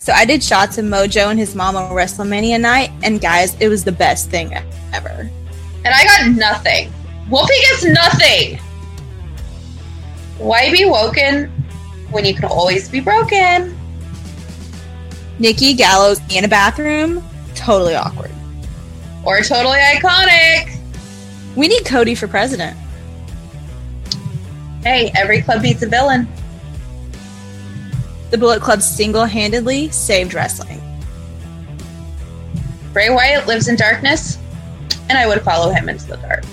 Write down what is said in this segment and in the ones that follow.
So I did shots of Mojo and his mom on WrestleMania night, and guys, it was the best thing ever. And I got nothing. Wolfie gets nothing. Why be woken when you can always be broken? Nikki Gallows in a bathroom, totally awkward. Or totally iconic. We need Cody for president. Hey, every club beats a villain. The Bullet Club single handedly saved wrestling. Bray Wyatt lives in darkness, and I would follow him into the dark.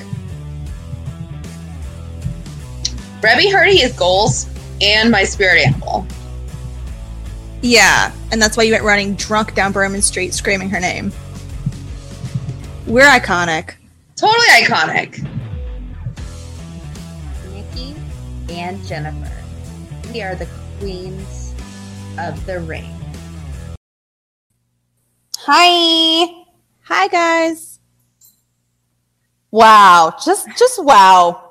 Reby Hardy is goals and my spirit animal. Yeah, and that's why you went running drunk down Berman Street screaming her name. We're iconic. Totally iconic. Nikki and Jennifer. We are the queens of the ring. Hi. Hi guys. Wow. Just just wow.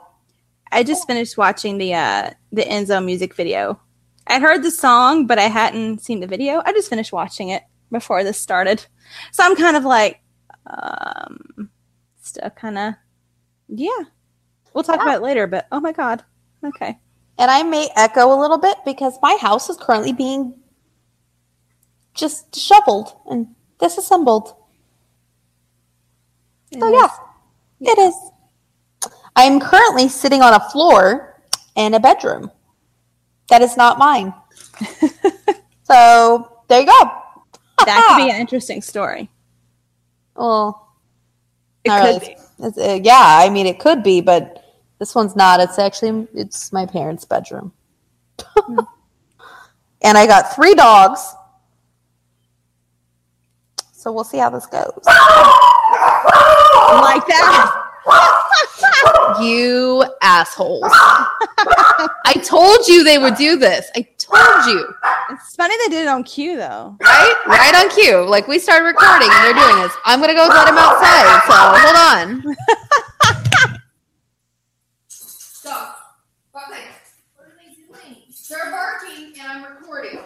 I just finished watching the uh the Enzo music video. I heard the song, but I hadn't seen the video. I just finished watching it before this started. So I'm kind of like um still kind of yeah. We'll talk Yeah. about it later, but oh my god. Okay. And I may echo a little bit because my house is currently being just shoveled and disassembled. So yeah, it is. I'm currently sitting on a floor in a bedroom that is not mine. so there you go. That could be an interesting story. Well, It could really. It's, uh, yeah, I mean it could be, but this one's not. It's actually it's my parents' bedroom. and I got three dogs. So we'll see how this goes. like that. You assholes. I told you they would do this. I told you. It's funny they did it on cue though. Right? Right on cue. Like we started recording and they're doing this. I'm gonna go let him outside. So hold on. They're and I'm recording.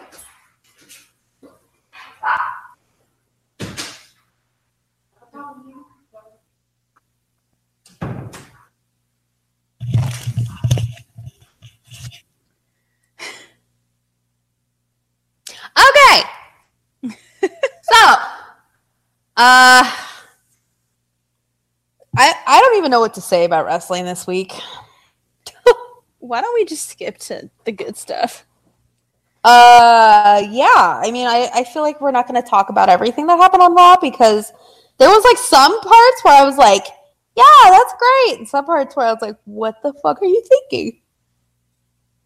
Okay. so, uh, I I don't even know what to say about wrestling this week. Why don't we just skip to the good stuff? Uh, yeah. I mean, I, I feel like we're not going to talk about everything that happened on Raw because there was like some parts where I was like, yeah, that's great. And some parts where I was like, what the fuck are you thinking?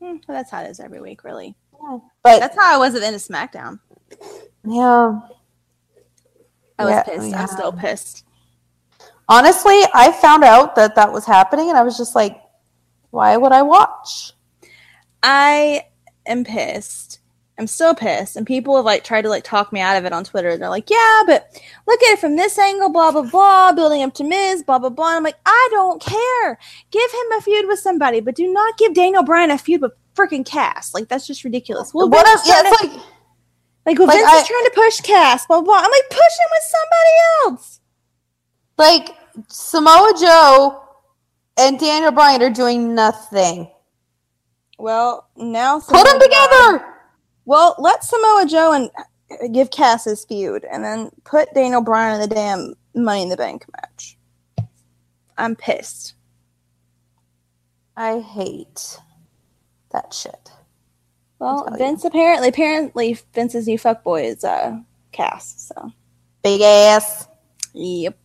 Hmm, that's how it is every week, really. But That's how I was at the end of SmackDown. yeah, I was Yeah, pissed. yeah. I'm still pissed. honestly, I found out that that was happening and I was just like, why would I watch? I am pissed. I'm still pissed. And people have like tried to like talk me out of it on Twitter. They're like, yeah, but look at it from this angle, blah, blah, blah, building up to Miz, blah, blah, blah. And I'm like, I don't care. Give him a feud with somebody, but do not give Daniel Bryan a feud with freaking Cass. Like, that's just ridiculous. Well, what if, yeah, is it's to- like, like, well, like, Vince I- is trying to push Cass, blah, blah. I'm like, push him with somebody else. like Samoa Joe and Daniel Bryan are doing nothing. Well, now Put them Samoa together. Well, let Samoa Joe and give Cass his feud, and then put Daniel Bryan in the damn Money in the Bank match. I'm pissed. I hate that shit. Well, tell you. Vince apparently apparently Vince's new fuckboy is uh Cass. So Big ass. yep.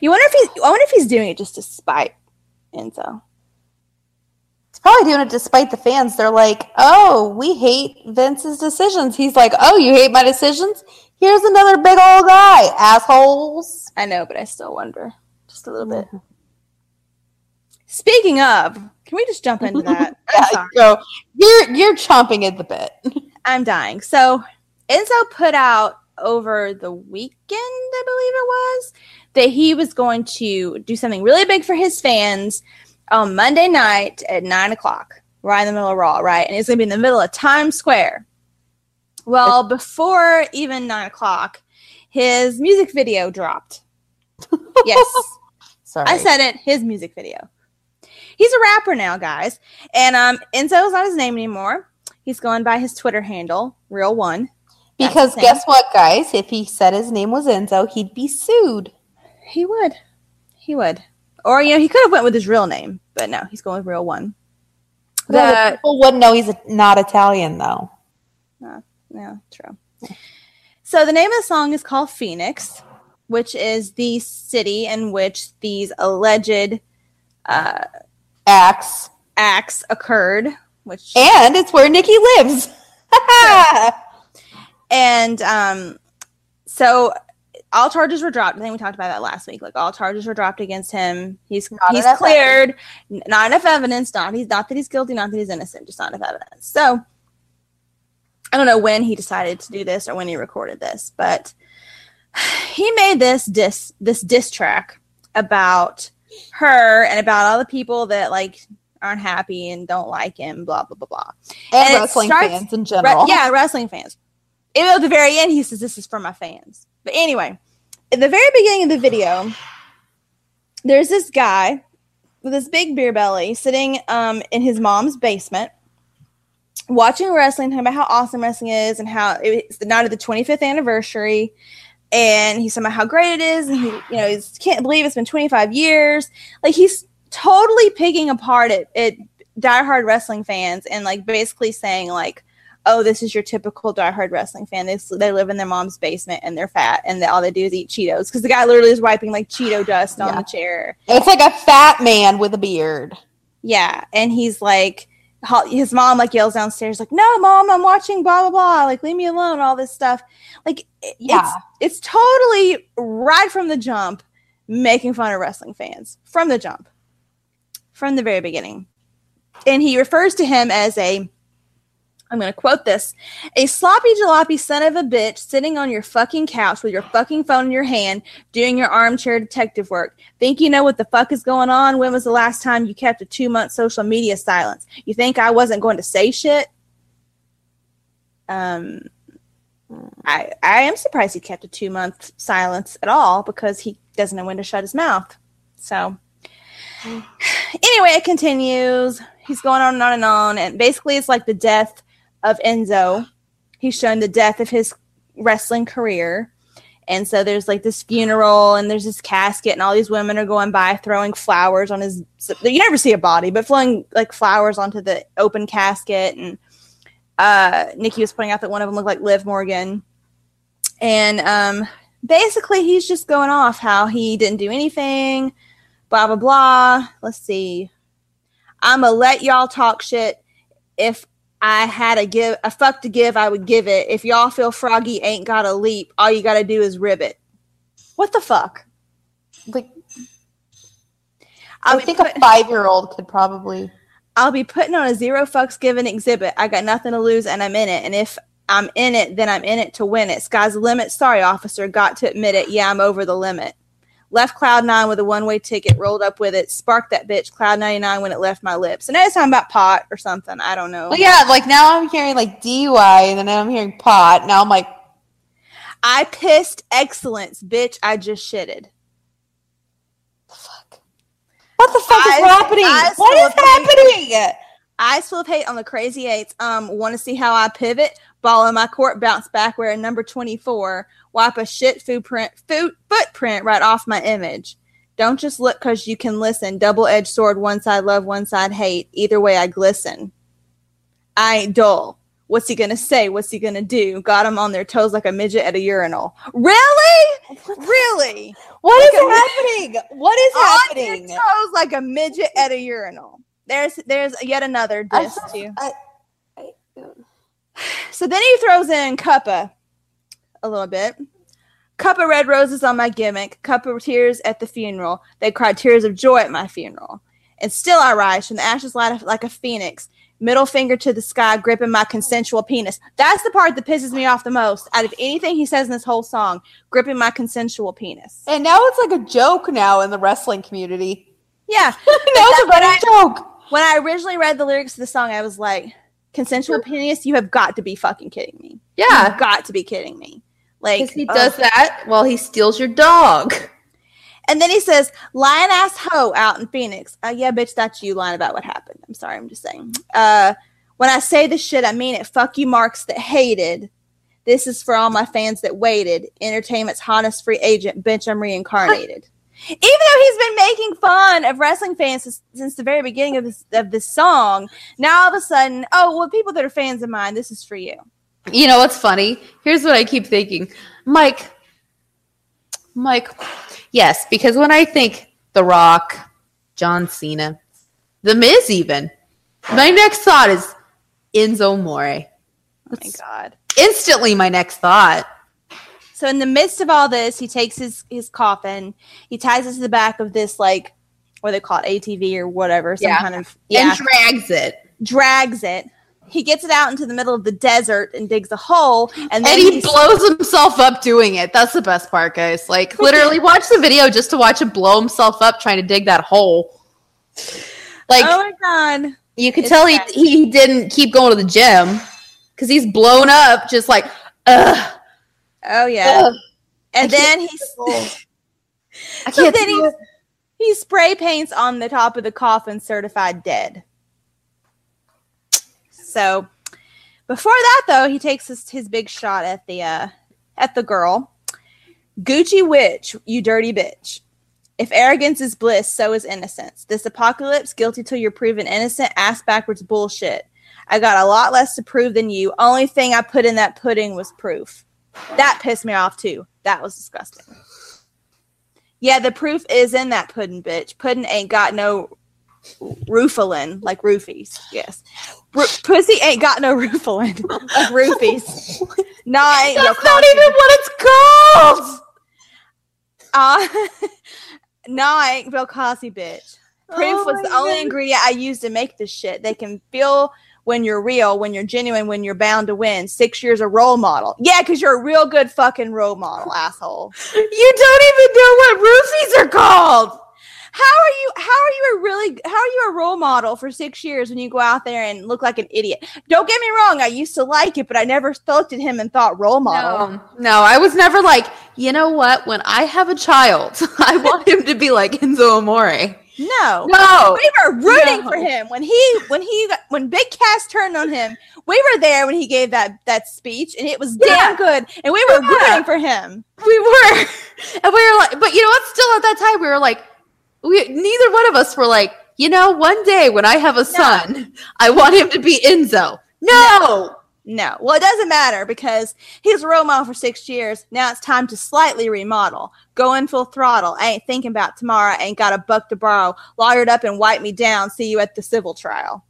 You wonder if he's I wonder if he's doing it just to spite Enzo. Probably doing it despite the fans. They're like, "Oh, we hate Vince's decisions." He's like, "Oh, you hate my decisions? Here's another big old guy, assholes." I know, but I still wonder just a little bit. Mm-hmm. Speaking of, can we just jump into that? Yeah, so you're you're chomping at the bit. I'm dying. So Enzo put out over the weekend, I believe it was, that he was going to do something really big for his fans on Monday night at nine o'clock, right in the middle of Raw, right? And it's going to be in the middle of Times Square. Well, before even nine o'clock, his music video dropped. yes, Sorry, I said it. His music video. He's a rapper now, guys, and um, Enzo's not his name anymore. He's going by his Twitter handle, Real One. Because guess what, guys? If he said his name was Enzo, he'd be sued. He would. He would. Or you know, he could have went with his real name, but no, he's going with Real One. Well, The people wouldn't know he's not Italian, though. yeah, true. So the name of the song is called Phoenix, which is the city in which these alleged uh, Axe, acts occurred. Which and it's where Nikki lives. and um, so all charges were dropped. I think we talked about that last week. Like all charges were dropped against him. He's Not he's cleared. N- Not enough evidence. Not he's not that he's guilty. Not that he's innocent. Just not enough evidence. So I don't know when he decided to do this or when he recorded this, but he made this diss this diss track about her and about all the people that like aren't happy and don't like him. Blah blah blah blah. and, And wrestling starts- fans in Re- general. yeah, wrestling fans. And at the very end, he says, "This is for my fans." But anyway, the very beginning of the video, there's this guy with this big beer belly sitting um, in his mom's basement, watching wrestling, talking about how awesome wrestling is and how it's the night of the 25th anniversary. And he's talking about how great it is, and he, you know, he can't believe it's been 25 years. Like he's totally picking apart at, at diehard wrestling fans and like basically saying like oh, this is your typical diehard wrestling fan. They, they live in their mom's basement and they're fat and they, all they do is eat Cheetos. Because the guy literally is wiping like Cheeto dust on Yeah. the chair. It's like a fat man with a beard. Yeah. And he's like, his mom like yells downstairs, like, no, mom, I'm watching blah, blah, blah. Like, leave me alone, all this stuff. Like, it- Yeah. it's, it's totally right from the jump making fun of wrestling fans. From the jump. From the very beginning. And he refers to him as a I'm going to quote this a sloppy jalopy son of a bitch sitting on your fucking couch with your fucking phone in your hand doing your armchair detective work. Think you know what the fuck is going on? When was the last time you kept a two month social media silence? You think I wasn't going to say shit? Um, I I am surprised he kept a two month silence at all because he doesn't know when to shut his mouth. So anyway, it continues. He's going on and on and on, and basically, it's like the death of Enzo. He's shown the death of his wrestling career. And so there's like this funeral and there's this casket and all these women are going by throwing flowers on his you never see a body, but throwing like flowers onto the open casket and uh Nikki was pointing out that one of them looked like Liv Morgan. And um basically he's just going off how he didn't do anything, blah blah blah. Let's see. I'ma let y'all talk shit. If I had a give a fuck to give, I would give it. If y'all feel froggy ain't got a leap, all you got to do is ribbit. What the fuck? Like I'll I think put- a five year old could probably. I'll be putting on a zero fucks given exhibit. I got nothing to lose and I'm in it. And if I'm in it, then I'm in it to win it. Sky's the limit. Sorry, officer. Got to admit it. Yeah, I'm over the limit. Left Cloud Nine with a one way ticket, rolled up with it, sparked that bitch, Cloud 99 when it left my lips. And now it's talking about pot or something. I don't know. Well, yeah, like now I'm hearing like DUI, and then I'm hearing pot. Now I'm like, I pissed excellence, bitch. I just shitted. fuck. What the fuck Eyes- is happening? eyes What is happening? Eyes full of hate on the crazy eights. Um, want to see how I pivot? Ball in my court, bounce back, wearing number 24. Wipe a shit footprint, foot, footprint right off my image. Don't just look because you can listen. Double edged sword, one side love, one side hate. Either way, I glisten. I ain't dull. What's he gonna say? What's he gonna do? Got him on their toes like a midget at a urinal. Really? Really? What is Look at happening? What is On happening? their toes like a midget at a urinal. There's there's yet another I diss just- too. I- I- So then he throws in Cuppa a little bit. Cuppa red roses on my gimmick. Cuppa tears at the funeral. They cried tears of joy at my funeral. And still I rise from the ashes light like a phoenix. Middle finger to the sky, gripping my consensual penis. That's the part that pisses me off the most out of anything he says in this whole song. Gripping my consensual penis. And now it's like a joke now in the wrestling community. Yeah. now it's a running joke. When I originally read the lyrics to the song, I was like, consensual penis, you have got to be fucking kidding me. Yeah. You've got to be kidding me. Like he does that while he steals your dog. And then he says, "Lion ass hoe out in Phoenix." Uh, yeah, bitch, that's you lying about what happened. I'm sorry, I'm just saying. Uh, when I say this shit, I mean it. Fuck you, marks that hated. This is for all my fans that waited. Entertainment's hottest free agent. Bitch, I'm reincarnated. Even though he's been making fun of wrestling fans since, since the very beginning of this of this song, now all of a sudden, oh well, people that are fans of mine, this is for you. You know what's funny? Here's what I keep thinking. Mike, Mike, yes, because when I think The Rock, John Cena, The Miz, even, my next thought is Enzo Amore. Oh my god. Instantly, my next thought. So in the midst of all this, he takes his his coffin, he ties it to the back of this like what they call it, ATV or whatever, some Yeah. kind of yeah, And drags it. drags it. He gets it out into the middle of the desert and digs a hole, and then And he blows himself up doing it. That's the best part, guys. Like, literally, watch the video just to watch him blow himself up trying to dig that hole. Like, oh my god, You could It's tell he, he didn't keep going to the gym because he's blown up, just like, ugh. Oh yeah, ugh. and I then he's I so can't then he he spray paints on the top of the coffin, certified dead. So before that, though, he takes his, his big shot at the uh, at the girl. Gucci witch, you dirty bitch. If arrogance is bliss, so is innocence. This apocalypse, guilty till you're proven innocent, ass backwards bullshit. I got a lot less to prove than you. Only thing I put in that pudding was proof. That pissed me off too. That was disgusting. Yeah, the proof is in that pudding, bitch. Pudding ain't got no roofalin like roofies. Yes, Ru- pussy ain't got no roofalin like roofies. No, I ain't That's not even what it's called. Uh, no, I ain't Bill Cosby, bitch. Proof Oh was the only ingredient I used to make this shit. They can feel when you're real, when you're genuine, when you're bound to win. Six years a role model. Yeah, because you're a real good fucking role model, asshole. You don't even know what roofies are called. How are you? How are you a really? How are you a role model for six years when you go out there and look like an idiot? Don't get me wrong. I used to like it, but I never looked at him and thought role model. No, no, I was never like, you know what? When I have a child, I want him to be like Enzo Amore. No. No, We were rooting No. for him when he when he got, when Big Cass turned on him. We were there when he gave that that speech, and it was Yeah. damn good. And we were Yeah. rooting for him. we were, and we were like, but you know what? Still at that time, we were like, we neither one of us were like, you know, one day when I have a son, I want him to be Enzo. No, No, well, it doesn't matter because he's a role model for six years. Now it's time to slightly remodel. Go in full throttle. I ain't thinking about tomorrow. I ain't got a buck to borrow. Lawyered up and wipe me down. See you at the civil trial.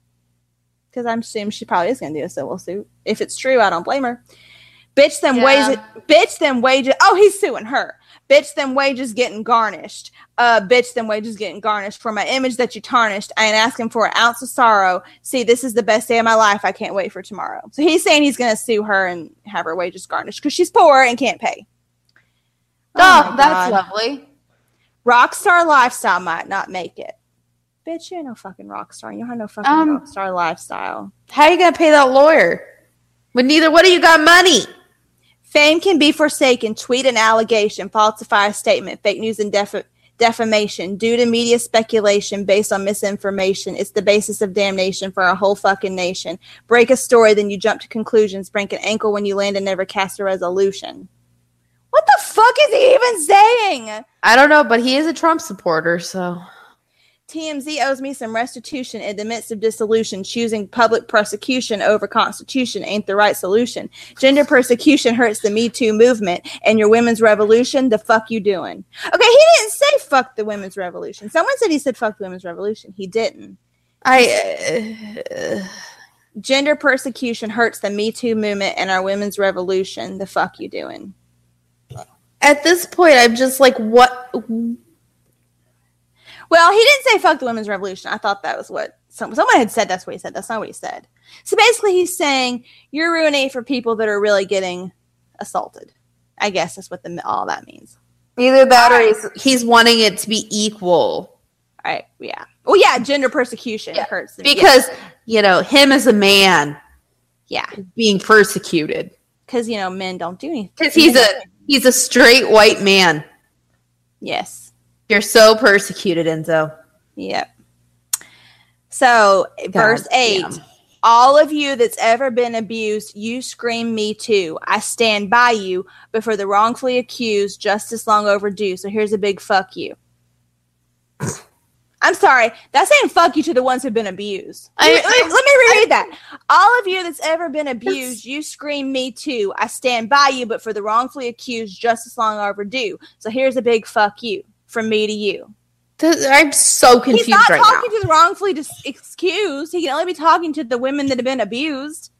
Because I'm assuming she probably is going to do a civil suit. If it's true, I don't blame her. Bitch, them Yeah. wages. Bitch, them wages. Oh, he's suing her. Bitch, them wages getting garnished. Uh, bitch, them wages getting garnished for my image that you tarnished. I ain't asking for an ounce of sorrow. See, this is the best day of my life. I can't wait for tomorrow. So he's saying he's going to sue her and have her wages garnished because she's poor and can't pay. Oh, my that's God. lovely. Rockstar lifestyle might not make it. Bitch, you ain't no fucking rock star. You don't have no fucking Um, rock star lifestyle. How you gonna pay that lawyer? When neither one of you got money. Fame can be forsaken. Tweet an allegation, falsify a statement, fake news and def- defamation due to media speculation based on misinformation. It's the basis of damnation for a whole fucking nation. Break a story, then you jump to conclusions. Break an ankle when you land and never cast a resolution. What the fuck is he even saying? I don't know, but he is a Trump supporter, so TMZ owes me some restitution in the midst of dissolution. Choosing public persecution over constitution ain't the right solution. Gender persecution hurts the Me Too movement and your women's revolution. The fuck you doing? Okay, he didn't say fuck the women's revolution. Someone said he said fuck the women's revolution. He didn't. I. Uh, Gender persecution hurts the Me Too movement and our women's revolution. The fuck you doing? At this point, I'm just like, what? Well, he didn't say fuck the women's revolution. I thought that was what some, someone had said. That's what he said. That's not what he said. So basically, he's saying you're ruining it for people that are really getting assaulted. I guess that's what the all that means. Either that or he's, he's wanting it to be equal. All right. Yeah. Well, yeah. Gender persecution Yeah, hurts the- Because, you know, him as a man yeah, being persecuted. because you know men don't do anything. Because he's a he's a straight white man. yes. You're so persecuted, Enzo. Yep. So, verse 8 damn. All of you that's ever been abused, you scream me too. I stand by you, but for the wrongfully accused, justice long overdue. So here's a big fuck you. I'm sorry. That's saying fuck you to the ones who've been abused. I- let, me, let me reread that. All of you that's ever been abused, you scream me too. I stand by you, but for the wrongfully accused, justice long overdue. So here's a big fuck you from me to you. I'm so confused He's not right talking now. to the wrongfully dis- excused. He can only be talking to the women that have been abused.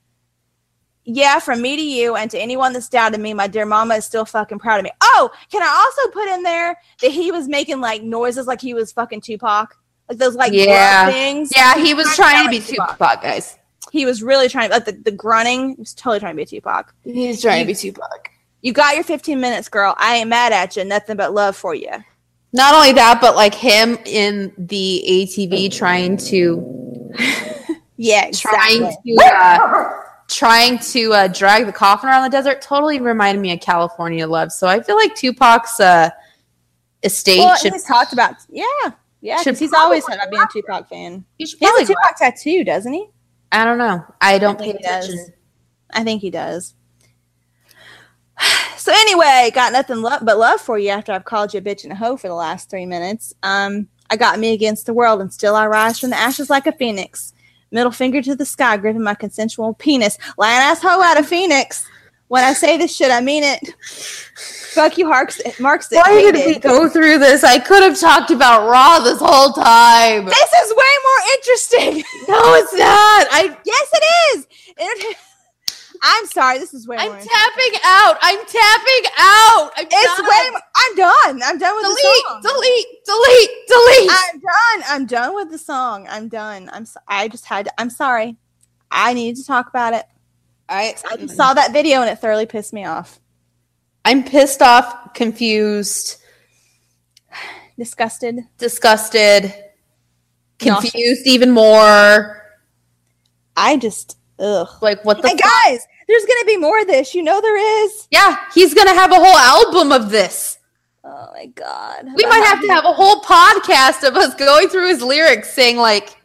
Yeah, from me to you and to anyone that's doubted me, my dear mama is still fucking proud of me. Oh, can I also put in there that he was making like noises like he was fucking Tupac? Like those like Yeah. things. Yeah, he was trying to like be Tupac. Tupac, guys. He was really trying like the, the grunting, he was totally trying to be Tupac. He's trying to be Tupac. You got your 15 minutes, girl. I ain't mad at you. Nothing but love for you. Not only that, but like him in the ATV trying to Yeah, exactly. trying to uh, trying to uh, drag the coffin around the desert totally reminded me of California Love. So I feel like Tupac's uh, estate Well, should, he's talked about yeah, yeah. Because he's always said I've been a Tupac fan. he He has a Tupac tattoo, doesn't he? I don't know. I don't I pay think he does. attention. I think he does. So anyway, got nothing lo- but love for you after I've called you a bitch and a hoe for the last three minutes. Um, I got me against the world, and still I rise from the ashes like a phoenix. Middle finger to the sky, gripping my consensual penis. Lion ass hoe out of Phoenix. When I say this shit, I mean it. Fuck you, Harks, Marks. that Why did we go through this? I could have talked about Raw this whole time. This is way more interesting. No, it's not. I yes, it is. It- I'm sorry. This is way I'm tapping out. I'm tapping out. I'm It's done. way. More, I'm done. I'm done with the song. delete, delete, delete. I'm done. I'm done with the song. I'm done. I'm. So, I just had. To, I'm sorry. I needed to talk about it. I, I saw that video and it thoroughly pissed me off. I'm pissed off, confused, Disgusted. disgusted, Nauseous. confused even more. I just. Ugh. Like what the Hey guys, there's gonna be more of this. You know there is. Yeah, he's gonna have a whole album of this. Oh my god. We might have to have a whole podcast of us going through his lyrics, saying like,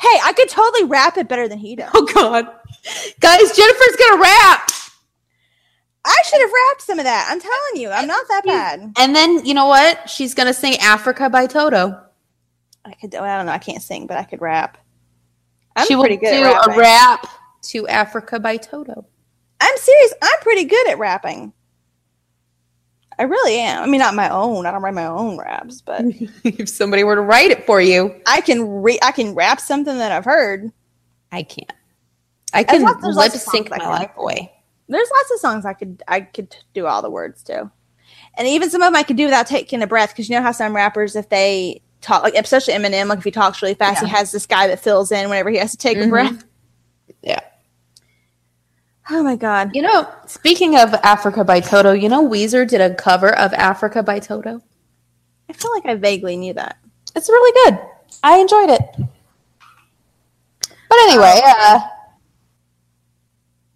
Hey, I could totally rap it better than he does. "Oh God, guys, Jennifer's gonna rap." I should have rapped some of that. I'm telling you, I'm not that bad. And then you know what? She's gonna sing "Africa" by Toto. I could. Oh, I don't know. I can't sing, but I could rap. I'm she will good do a rap to "Africa" by Toto. I'm serious. I'm pretty good at rapping. I really am. I mean, not my own. I don't write my own raps, but if somebody were to write it for you, I can re- I can rap something that I've heard. I can't. I can lip sync my life away. There's lots of songs I could I could do all the words to, and even some of them I could do without taking a breath. Because you know how some rappers, if they talk, like especially Eminem, like if he talks really fast, he has this guy that fills in whenever he has to take a Mhm. breath. Oh my god! You know, speaking of Africa by Toto, you know Weezer did a cover of Africa by Toto. I feel like I vaguely knew that. It's really good. I enjoyed it. But anyway, uh,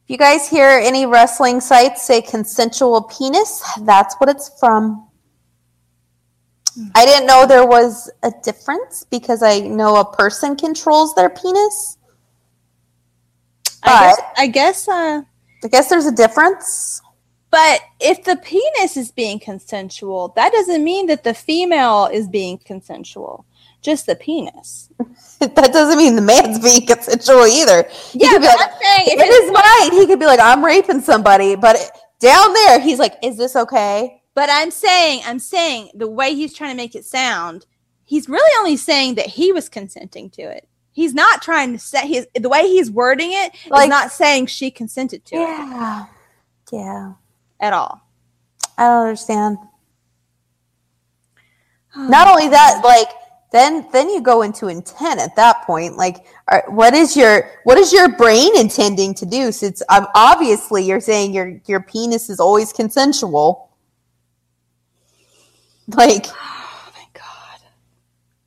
if you guys hear any wrestling sites say consensual penis, that's what it's from. I didn't know there was a difference because I know a person controls their penis. I guess, I guess uh, I guess there's a difference. But if the penis is being consensual, that doesn't mean that the female is being consensual. Just the penis. that doesn't mean the man's being consensual either. He Yeah, could but like, I'm saying if in his mind, he could be like, "I'm raping somebody," but down there, he's like, "Is this okay?" But I'm saying, I'm saying the way he's trying to make it sound, he's really only saying that he was consenting to it. He's not trying to say his the way he's wording it is Like- not saying she consented to it Yeah. Yeah. at all. I don't understand. Not only that, like then then you go into intent at that point. Like, are, what is your what is your brain intending to do? Since um, obviously you're saying your your penis is always consensual. Like, Oh.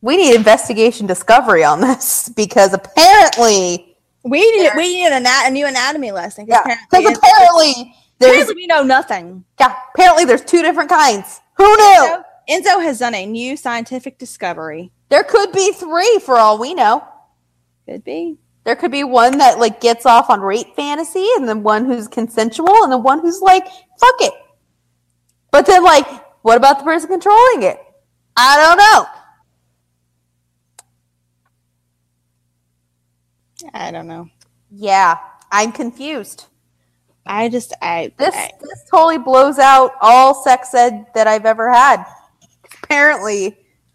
We need investigation discovery on this because apparently, We need we need an, a new anatomy lesson. yeah, apparently, because it's- apparently there's apparently we know nothing. yeah apparently there's two different kinds. Who knew? So, Enzo has done a new scientific discovery. There could be three for all we know. Could be. There could be one that like gets off on rape fantasy, and then one who's consensual, and then one who's like, "Fuck it." But then, like, what about the person controlling it? I don't know. I don't know. Yeah, I'm confused. I just I This I, this totally blows out all sex ed that I've ever had. Apparently,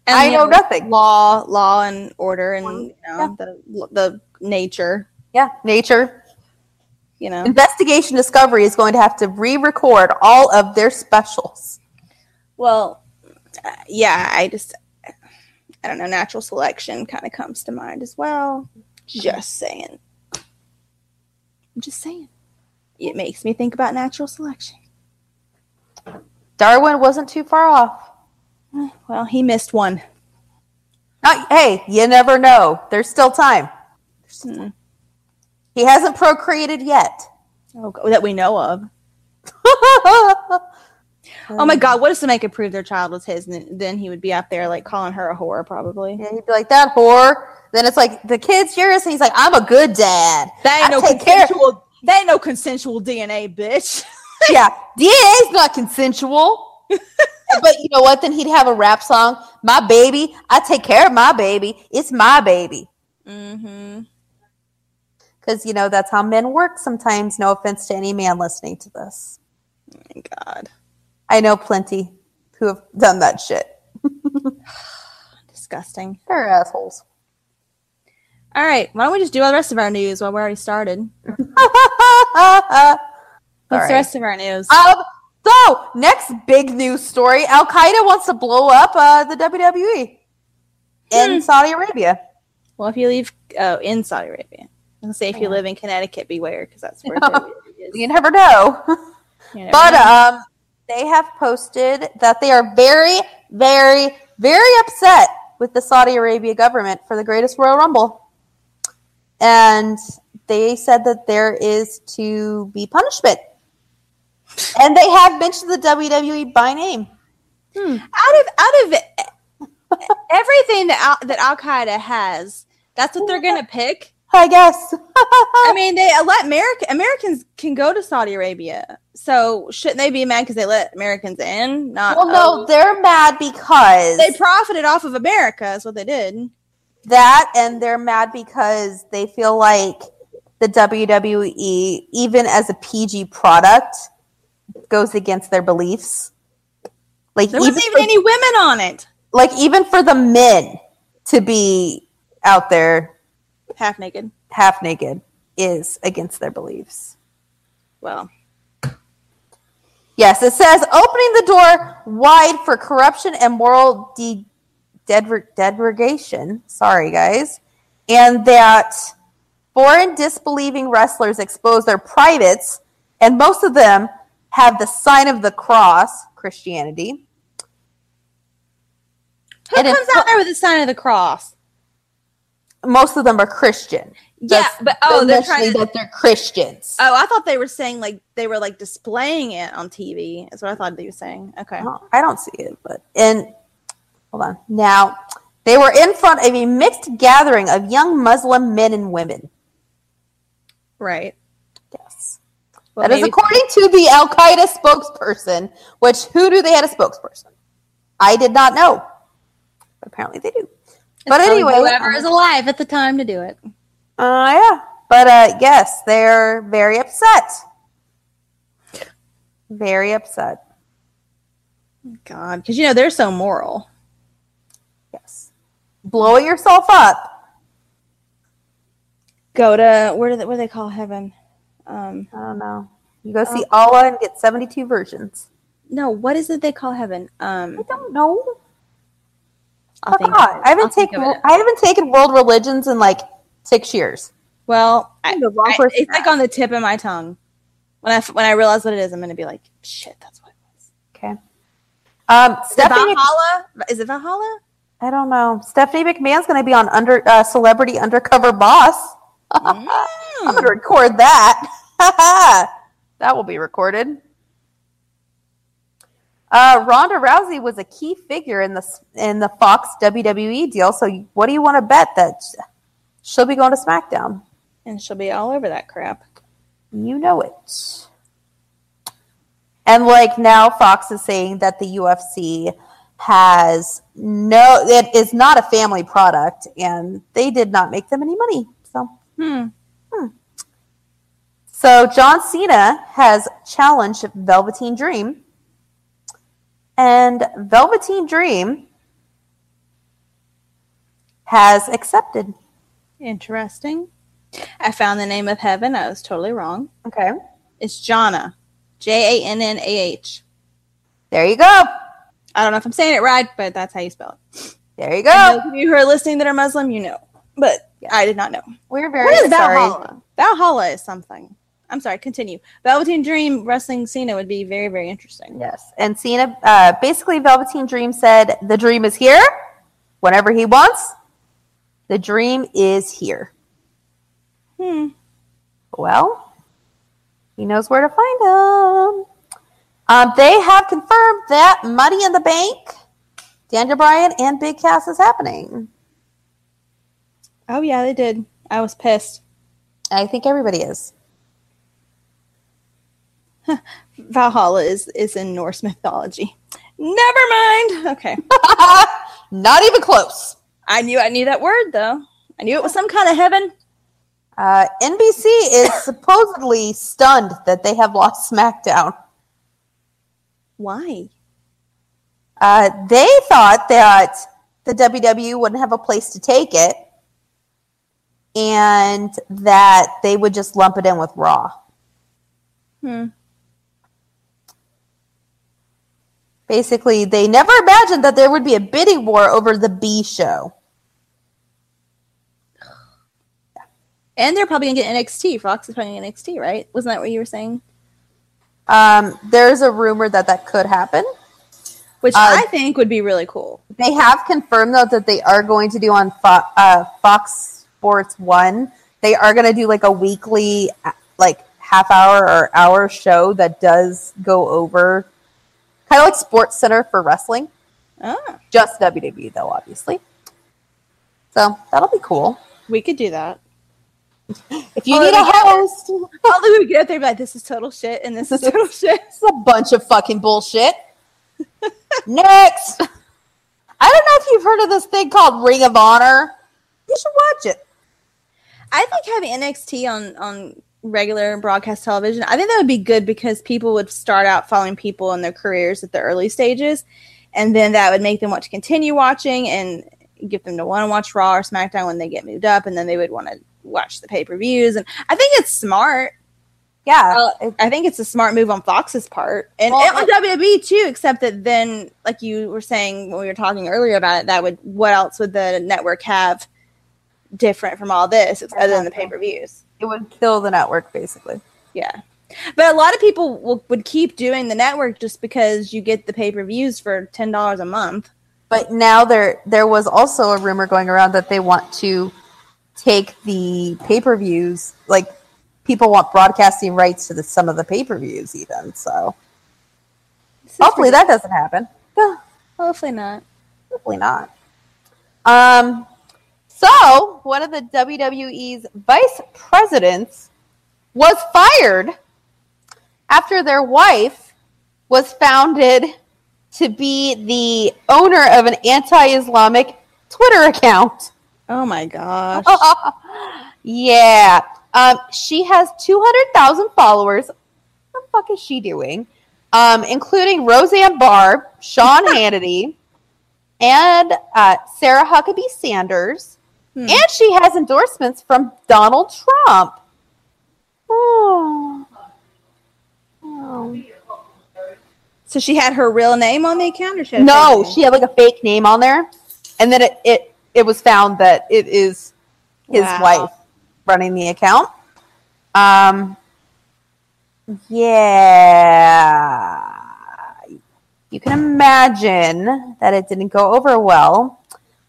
and, I know nothing. Law, law and order, and you know Yeah. the the nature. Yeah, nature You know, investigation discovery is going to have to re-record all of their specials. well, uh, yeah. I just I don't know. Natural selection kind of comes to mind as well. Just saying. I'm just saying. It makes me think about natural selection. Darwin wasn't too far off. Well, he missed one. Not, hey, you never know. There's still time. Hmm. He hasn't procreated yet. Oh, that we know of. Oh my God! What if somebody could prove their child was his, and then- he would be out there like calling her a whore, probably. Yeah, he'd be like that whore. Then it's like the kid's yours, and he's like, "I'm a good dad." That ain't I no care- consensual. That ain't no consensual DNA, bitch. yeah, DNA's not consensual. but you know what? Then he'd have a rap song. My baby, I take care of my baby. It's my baby. mm-hmm. Because you know that's how men work. Sometimes, no offense to any man listening to this. Oh my God, I know plenty who have done that shit. disgusting. They're assholes. All right, why don't we just do all the rest of our news while we're already started? What's All the rest of our news? Um, so next big news story: Al Qaeda wants to blow up uh, the WWE in Hmm. Saudi Arabia. well, if you leave oh, in Saudi Arabia, gonna say if you Yeah. live in Connecticut, beware because that's where. Is. You never know. You never but know. um, they have posted that they are very, very, very upset with the Saudi Arabia government for the Greatest Royal Rumble, and they said that there is to be punishment. And they have mentioned the WWE by name. Hmm. out of out of everything that Al, that Al Qaeda has, that's what they're gonna pick. I guess. I mean, they let America Americans can go to Saudi Arabia, so shouldn't they be mad because they let Americans in? Not well, no, oh, they're mad because they profited off of America. Is what they did. that, and they're mad because they feel like the WWE, even as a PG product, goes against their beliefs. Like There wasn't even for, any women on it. like even for the men to be out there Half naked. half naked is against their beliefs. Well, Yes, it says opening the door wide for corruption and moral de- degradation. Sorry, guys. And that foreign disbelieving wrestlers expose their privates, and most of them have the sign of the cross, Christianity. who And comes out there with the sign of the cross? Most of them are Christian. Yeah, That's but oh, they're trying to. that they're Christians. Oh, I thought they were saying like they were like displaying it on TV. That's what I thought they were saying. Okay. Oh, I don't see it, but and hold on. Now they were in front of a mixed gathering of young Muslim men and women. Right. Yes, Well, that is according to the Al Qaeda spokesperson. Which who do they had a spokesperson? I did not know. But apparently they do. But anyway, whoever is alive at the time to do it. Uh, yeah. But uh, yes, they're very upset. Very upset. God, because you know they're so moral. Yes. Blowing yourself up go to where do they, what do they call heaven? Um, I don't know. You go see Allah and get 72 versions. no, what is it they call heaven? Um, I don't know. I'll think. I haven't I'll taken. I haven't taken world religions in like six years. Well, I, I'm the wrong I- it's like on the tip of my tongue. When I when I realize what it is, I'm gonna be like, shit, that's what it was. Okay. Um, Is Stephanie, Valhalla? Is it Valhalla? I don't know. Stephanie McMahon's going to be on under uh, Celebrity Undercover Boss. I'm going to record that. that will be recorded. Uh, Ronda Rousey was a key figure in the in the Fox WWE deal. So, what do you want to bet that she'll be going to SmackDown? And she'll be all over that crap. You know it. And like now, Fox is saying that the UFC has no, it is not a family product, and they did not make them any money. So, Hmm. so John Cena has challenged Velveteen Dream, and Velveteen Dream has accepted. Interesting. I found the name of heaven. I was totally wrong. Okay, It's Jannah. J A N N A H. there you go. I don't know if I'm saying it right, but that's how you spell it. There you go. Those of you who are listening that are Muslim, you know. But I did not know. We're very What is sorry. Valhalla? Valhalla is something. I'm sorry, continue. Velveteen Dream wrestling Cena would be very, very interesting. Yes, and Cena, uh, basically, Velveteen Dream said, "The dream is here. Whenever he wants, the dream is here." Hmm. Well, he knows where to find him. Um, they have confirmed that Money in the Bank, Daniel Bryan and Big Cass is happening. Oh yeah, they did. I was pissed. I think everybody is. Valhalla is is in Norse mythology. Never mind. Okay. Not even close. I knew I knew that word though. I knew it was some kind of heaven. Uh, NBC is supposedly stunned that they have lost SmackDown. Why? Uh, they thought that the WWE wouldn't have a place to take it and that they would just lump it in with Raw. Hmm. Basically, they never imagined that there would be a bidding war over the B show. And they're probably gonna get NXT. Fox is probably gonna get NXT, right? Wasn't that what you were saying? Um, there's a rumor that that could happen. Which Uh, I think would be really cool. They have confirmed though that they are going to do on Fo- uh, Fox Sports One. They are going to do like a weekly, uh, like half hour or hour show that does go over kind of like Sports Center for wrestling, Ah, just WWE though, obviously. So that'll be cool. we could do that. If you Oh, need a host, All we would get there, be like, this is total shit, and this is total shit. this is a bunch of fucking bullshit. Next, I don't know if you've heard of this thing called Ring of Honor. You should watch it. I think having NXT on on regular broadcast television, I think that would be good because people would start out following people in their careers at the early stages, and then that would make them want to continue watching and get them to want to watch Raw or SmackDown when they get moved up, and then they would want to watch the pay per views. And I think it's smart. Yeah, Uh, I think it's a smart move on Fox's part, and, Well, and on WWE too. Except that then, like you were saying when we were talking earlier about it, that would what else would the network have different from all this other than the pay per views? it would kill the network basically. Yeah, but a lot of people will, would keep doing the network just because you get the pay per views for ten dollars a month. But now there there was also a rumor going around that they want to take the pay per views, like people want broadcasting rights to the, some of the pay per views, even. So hopefully ridiculous. that doesn't happen. hopefully not. Hopefully not. Um, so one of the WWE's vice presidents was fired after their wife was founded to be the owner of an anti-Islamic Twitter account. Oh my gosh! yeah. Um, she has 200,000 followers. What the fuck is she doing? Um, including Roseanne Barr, Sean Hannity, and uh, Sarah Huckabee Sanders. Hmm. And she has endorsements from Donald Trump. Oh. Oh. So she had her real name on the account, or she had No, she had like a fake name on there, and then it it, it was found that it is his Wow. wife running the account. Um, yeah, you can imagine that it didn't go over well,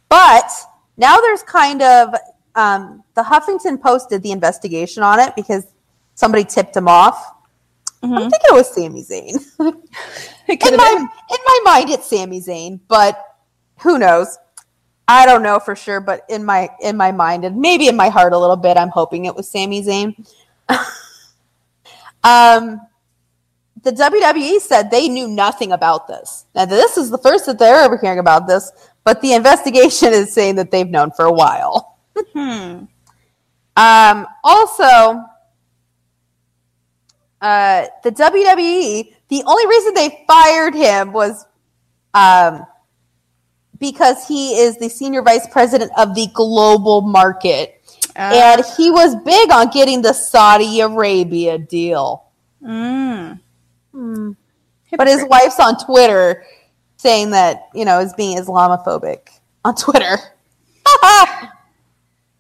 but now there's kind of um, the Huffington Post did the investigation on it because somebody tipped him off. I'm Mhm. thinking it was Sami Zayn. In my been. in my mind it's Sami Zayn, but who knows? I don't know for sure, but in my in my mind and maybe in my heart a little bit, I'm hoping it was Sami Zayn. um, the WWE said they knew nothing about this. Now this is the first that they're ever hearing about this, but the investigation is saying that they've known for a while. Hmm. Um, also, uh, the WWE, the only reason they fired him was um, because he is the senior vice president of the global market. Uh, and he was big on getting the Saudi Arabia deal. mm. But his wife's on Twitter saying that, you know, is being Islamophobic on Twitter.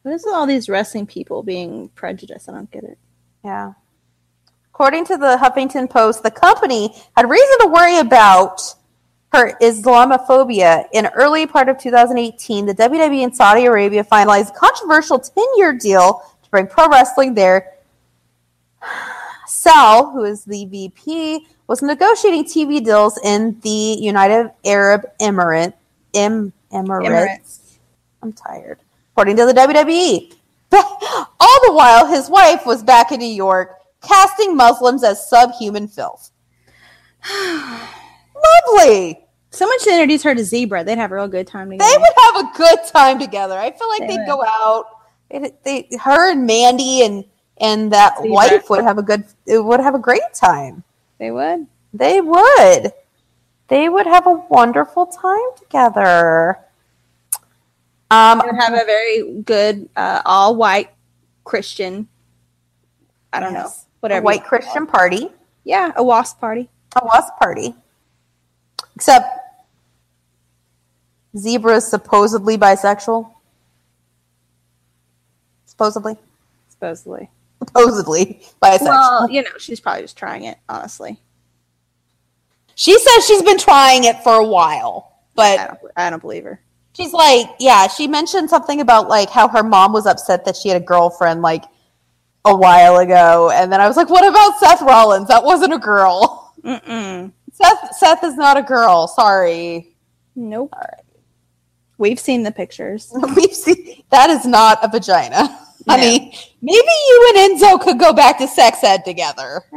What is all these wrestling people being prejudiced? I don't get it. Yeah. According to the Huffington Post, the company had reason to worry about her Islamophobia. In early part of 2018, the WWE in Saudi Arabia finalized a controversial 10-year deal to bring pro wrestling there. Sal, who is the VP, was negotiating TV deals in the United Arab Emirate, em, Emirates. Emirates. I'm tired. According to the WWE. All the while, his wife was back in New York, casting Muslims as subhuman filth. Lovely. Someone should introduce her to Zahra. They'd have a real good time together. They would have a good time together. I feel like They would. go out. They, they, her and Mandy and and that wife would have a good. It would have a great time. They would. They would. They would have a wonderful time together. Um, They would have a very good, uh, all white Christian. I don't know. Whatever. a white Christian party. Yeah, a wasp party. a wasp party. Except Zahra is supposedly bisexual. Supposedly. Supposedly. Supposedly bisexual. Well, you know, she's probably just trying it, honestly. she says she's been trying it for a while, I but don't, I don't believe her. she's like, yeah, she mentioned something about like how her mom was upset that she had a girlfriend like a while ago, and then I was like, what about Seth Rollins? That wasn't a girl. Mm-mm. Seth Seth is not a girl. Sorry. Nope. We've seen the pictures. We've seen that is not a vagina. Honey, maybe you and Enzo could go back to sex ed together.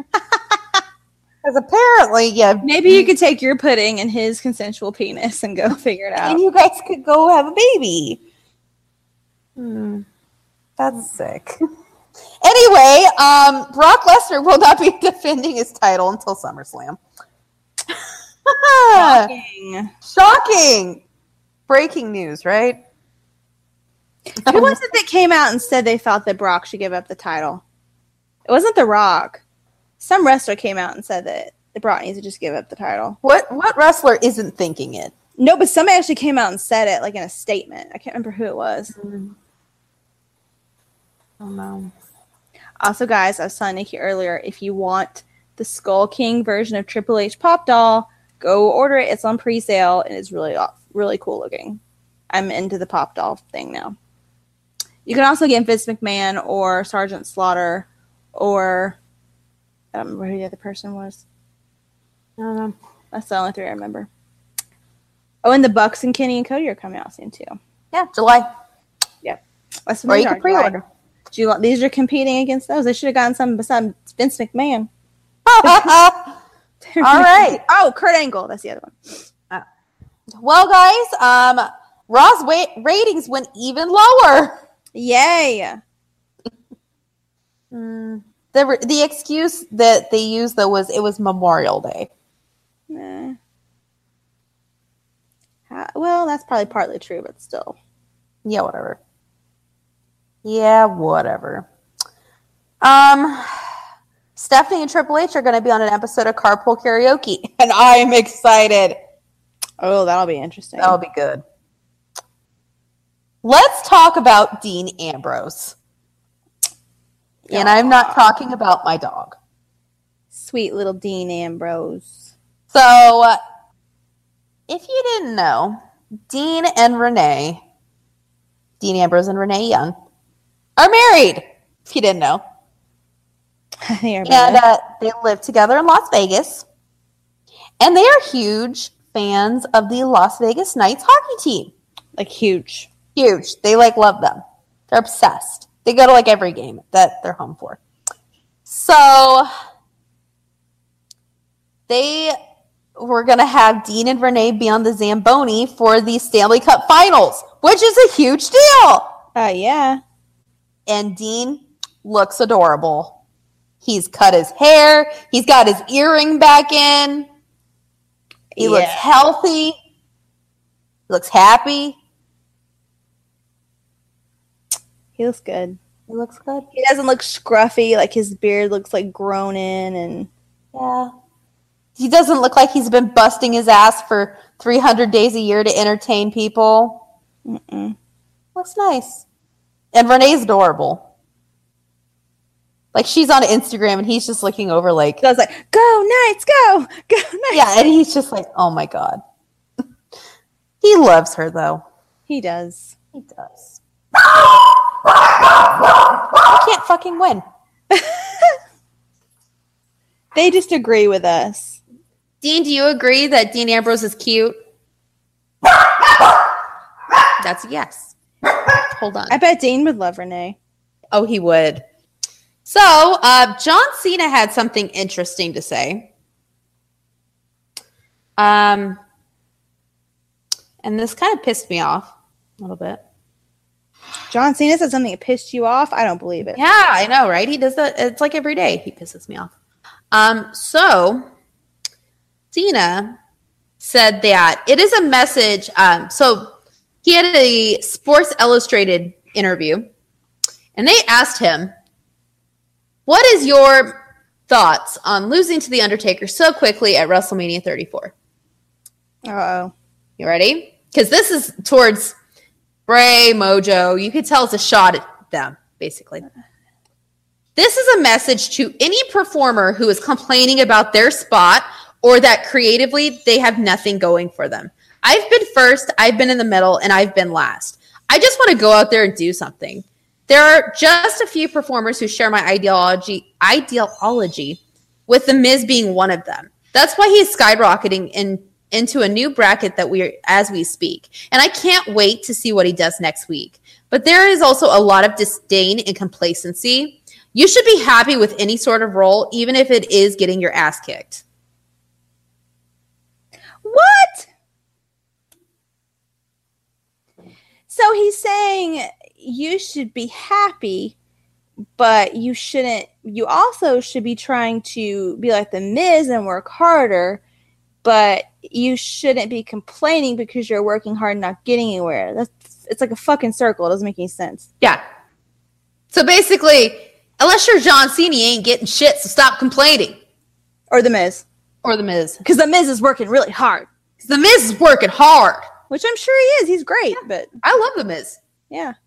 Because apparently, yeah, Maybe you could take your pudding and his consensual penis and go figure it out. and you guys could go have a baby. Hmm. That's sick. Anyway, um, Brock Lesnar will not be defending his title until SummerSlam. Shocking. Shocking. Breaking news, right? Who was it that came out and said they thought that Brock should give up the title? It wasn't The Rock. Some wrestler came out and said that that Brock needs to just give up the title. What what wrestler isn't thinking it? No, but somebody actually came out and said it, like in a statement. I can't remember who it was. Mm. Oh no. Also, guys, I was telling Nikki earlier, if you want the Skull King version of Triple H Pop Doll, go order it. It's on pre-sale and it's really really cool looking. I'm into the Pop Doll thing now. You can also get Vince McMahon or Sergeant Slaughter or I don't remember who the other person was. I don't know. That's the only three I remember. Oh, and the Bucks and Kenny and Cody are coming out soon too. Yeah, July. That's Or you can pre-order. July. July- These are competing against those. They should have gotten some besides Vince McMahon. All right. Oh, Kurt Angle. That's the other one. Well, guys, um, Raw's wa- ratings went even lower. Yay. The the excuse that they used though was it was Memorial Day. Nah. Ha- Well, that's probably partly true, but still. Yeah, whatever. Yeah, whatever. Um, Stephanie and Triple H are going to be on an episode of Carpool Karaoke, and I am excited. Oh, that'll be interesting. That'll be good. Let's talk about Dean Ambrose. And I'm not talking about my dog. Sweet little Dean Ambrose. So, uh, if you didn't know, Dean and Renee, Dean Ambrose and Renee Young, are married. If you didn't know. I And uh, they live together in Las Vegas. And they are huge fans of the Las Vegas Knights hockey team. like huge. Huge. They like love them. They're obsessed. They go to like every game that they're home for. So they were going to have Dean and Renee be on the Zamboni for the Stanley Cup Finals, which is a huge deal. Oh yeah. And Dean looks adorable. He's cut his hair, he's got his earring back in. He looks healthy. He looks happy. He looks good. He looks good. He doesn't look scruffy. Like his beard looks like grown in, and Yeah. He doesn't look like he's been busting his ass for 300 days a year to entertain people. mm-mm. Looks nice. And Renee's adorable. Like she's on Instagram and he's just looking over like, I was like, "Go Knights, go, go Knights!" yeah, and he's just like, oh my God. he loves her though. he does. He does. You can't fucking win. They just agree with us. Dean, do you agree that Dean Ambrose is cute? That's a yes. Hold on. I bet Dean would love Renee. Oh, he would. So, uh, John Cena had something interesting to say. Um, and this kind of pissed me off a little bit. John Cena said something that pissed you off. I don't believe it. Yeah, I know, right? He does that. It's like every day he pisses me off. Um, so Cena said that it is a message. Um, so he had a Sports Illustrated interview, and they asked him, "What is your thoughts on losing to the Undertaker so quickly at WrestleMania 34?" Uh oh. You ready? Because this is towards Bray, Mojo. You could tell it's a shot at them, basically. This is a message to any performer who is complaining about their spot or that creatively they have nothing going for them. I've been first, I've been in the middle, and I've been last. I just want to go out there and do something. There are just a few performers who share my ideology ideology with the Miz being one of them. That's why he's skyrocketing in into a new bracket that we're as we speak. And I can't wait to see what he does next week. But there is also a lot of disdain and complacency. You should be happy with any sort of role, even if it is getting your ass kicked. What? So he's saying you should be happy, but you shouldn't. You also should be trying to be like the Miz and work harder, but you shouldn't be complaining because you're working hard and not getting anywhere. That's it's like a fucking circle. It doesn't make any sense. Yeah. So basically, unless you're John Cena, you ain't getting shit, so stop complaining. Or the Miz, Or the Miz. because the Miz is working really hard. The Miz is working hard. which I'm sure he is. He's great, but I love the Miz. yeah.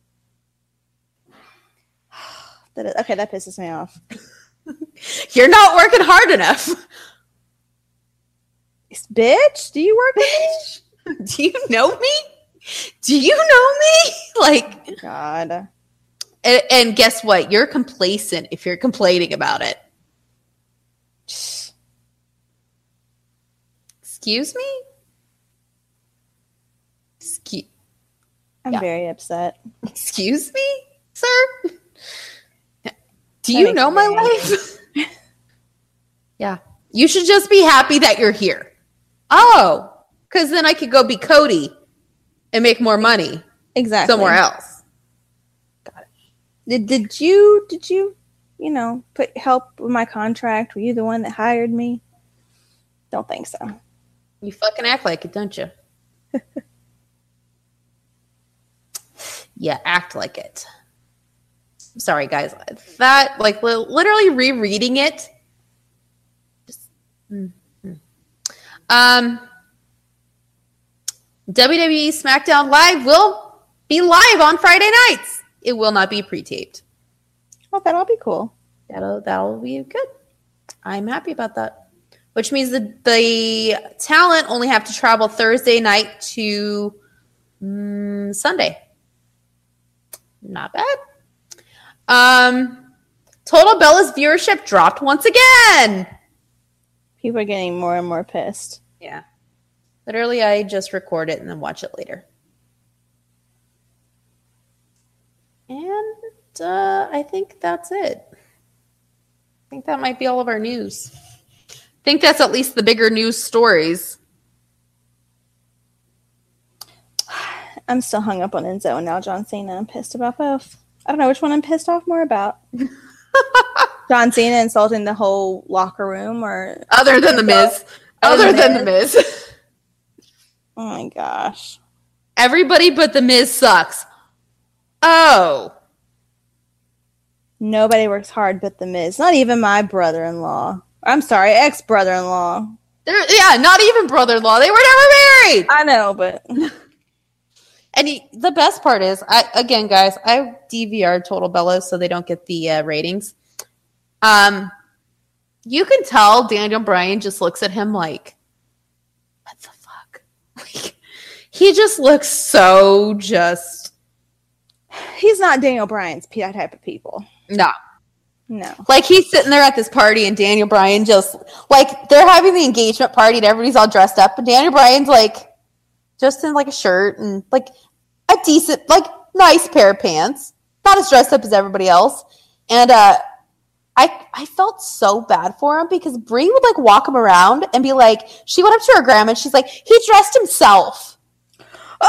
That is, okay, that pisses me off. You're not working hard enough. Bitch, do you work with me? Do you know me? Do you know me? Like, oh God. and, and guess what? You're complacent if you're complaining about it. Excuse me? Excuse, I'm Yeah. very upset. excuse me, sir? Do you know my life? yeah. You should just be happy that you're here. Oh, because then I could go be Cody and make more money Exactly. somewhere else. Did, did you did you you know put help with my contract? Were you the one that hired me? Don't think so. You fucking act like it, don't you? yeah, act like it. sorry guys. That like literally rereading it. Just, mm. Um, WWE SmackDown Live will be live on Friday nights. It will not be pre-taped. Oh, that'll be cool. That'll that'll be good. I'm happy about that. Which means the the talent only have to travel Thursday night to mm, Sunday. Not bad. Um, Total Bella's viewership dropped once again. People are getting more and more pissed. Yeah. Literally, I just record it and then watch it later. And uh, I think that's it. I think that might be all of our news. I think that's at least the bigger news stories. I'm still hung up on Enzo and now John Cena. I'm pissed about both. I don't know which one I'm pissed off more about. John Cena insulting the whole locker room or Other than the Miz. Other than than the Miz. oh my gosh. Everybody but the Miz sucks. Oh. Nobody works hard but the Miz. Not even my brother in law. I'm sorry, ex brother in law. They're, yeah, not even brother in law. They were never married. I know, but And he, the best part is, I again, guys, I DVR Total Bellas so they don't get the uh, ratings. Um, you can tell Daniel Bryan just looks at him like, "What the fuck?" Like, he just looks so just he's not Daniel Bryan's type of people. no. No. Like he's sitting there at this party, and Daniel Bryan just like they're having the engagement party, and everybody's all dressed up, and Daniel Bryan's like just in like a shirt and like a decent, like nice pair of pants, not as dressed up as everybody else. And uh, I I felt so bad for him because Brie would like walk him around and be like, she went up to her grandma and she's like, he dressed himself. I'm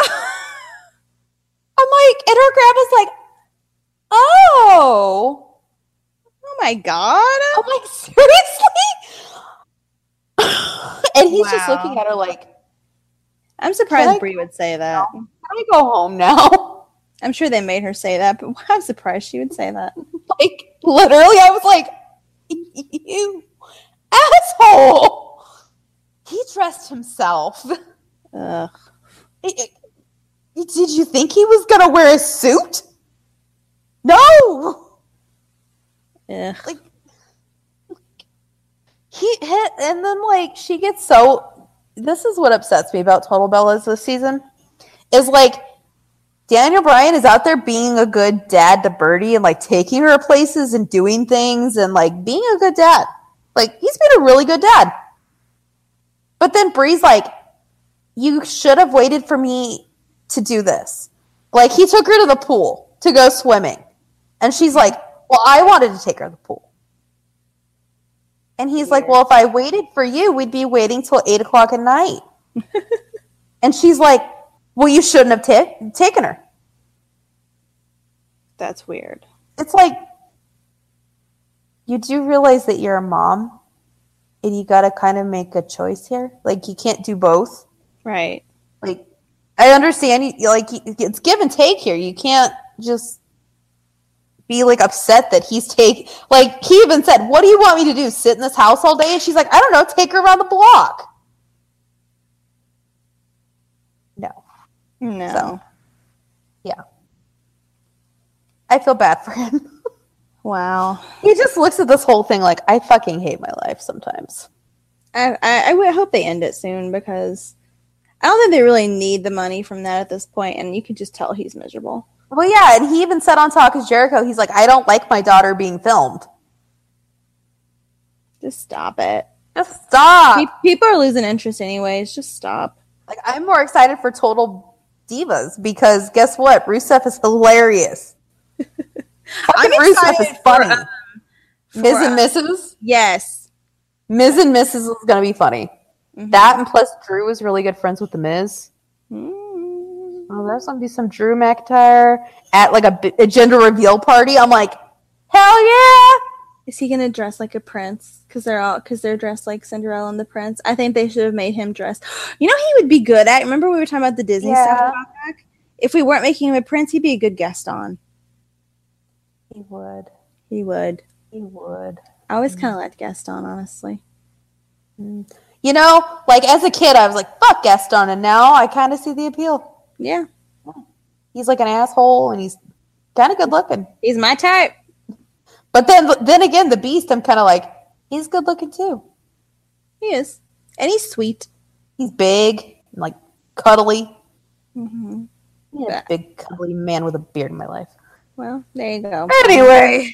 like, and her grandma's like, oh. Oh my god. I'm like, seriously? and he's just looking at her like, I'm surprised Brie would say that. I go home now? I'm sure they made her say that, but I'm surprised she would say that. like, literally, I was like, you asshole. He dressed himself. Ugh. Did you think he was to wear a suit? No. Ugh. he hit and then like she gets so this is what upsets me about total bellas this season is like daniel bryan is out there being a good dad to birdie and like taking her places and doing things and like being a good dad. Like he's been a really good dad. But then Brie's like you should have waited for me to do this. Like he took her to the pool to go swimming. And she's like well i wanted to take her to the pool. And he's like, Well, if I waited for you, we'd be waiting till eight o'clock at night. and she's like, Well, you shouldn't have ta- taken her. That's weird. It's like, you do realize that you're a mom and you got to kind of make a choice here. Like, you can't do both. Right. Like, I understand, you, like, it's give and take here. You can't just be like upset that he's take like he even said what do you want me to do sit in this house all day and she's like i don't know take her around the block no No. So. I feel bad for him. Wow. he just looks at this whole thing like I fucking hate my life sometimes. I, I, I hope they end it soon because I don't think they really need the money from that at this point, and you can just tell he's miserable. Well, yeah, and he even said on Talk is Jericho, he's like, I don't like my daughter being filmed. Just stop it. Just stop. People are losing interest anyways. Just stop. Like I'm more excited for Total Divas because guess what? Rusev is hilarious. I'm Fucking Rusev excited is for, funny. um, Miz for, and uh, Mrs. Yes. Miz and Mrs. is gonna be funny. Mhm. That and plus Drew is really good friends with the Miz. Mm. Oh, there's gonna be some Drew McIntyre at like a, a gender reveal party. I'm like, hell yeah! Is he gonna dress like a prince? Because they're all because they're dressed like Cinderella and the prince. I think they should have made him dress. You know, he would be good at. Remember we were talking about the Disney stuff Yeah. while back. If we weren't making him a prince, he'd be a good Gaston. He would. He would. He would. I always mm. kind of liked Gaston, honestly. Mm. You know, like as a kid, I was like, "Fuck Gaston," and now I kind of see the appeal. Yeah, He's like an asshole, and he's kind of good looking. he's my type. But then, then again, the Beast, I'm kind of like, he's good looking too. He is, and he's sweet. He's big, and like cuddly. Mm-hmm. Yeah, big cuddly man with a beard in my life. Well, there you go. Anyway,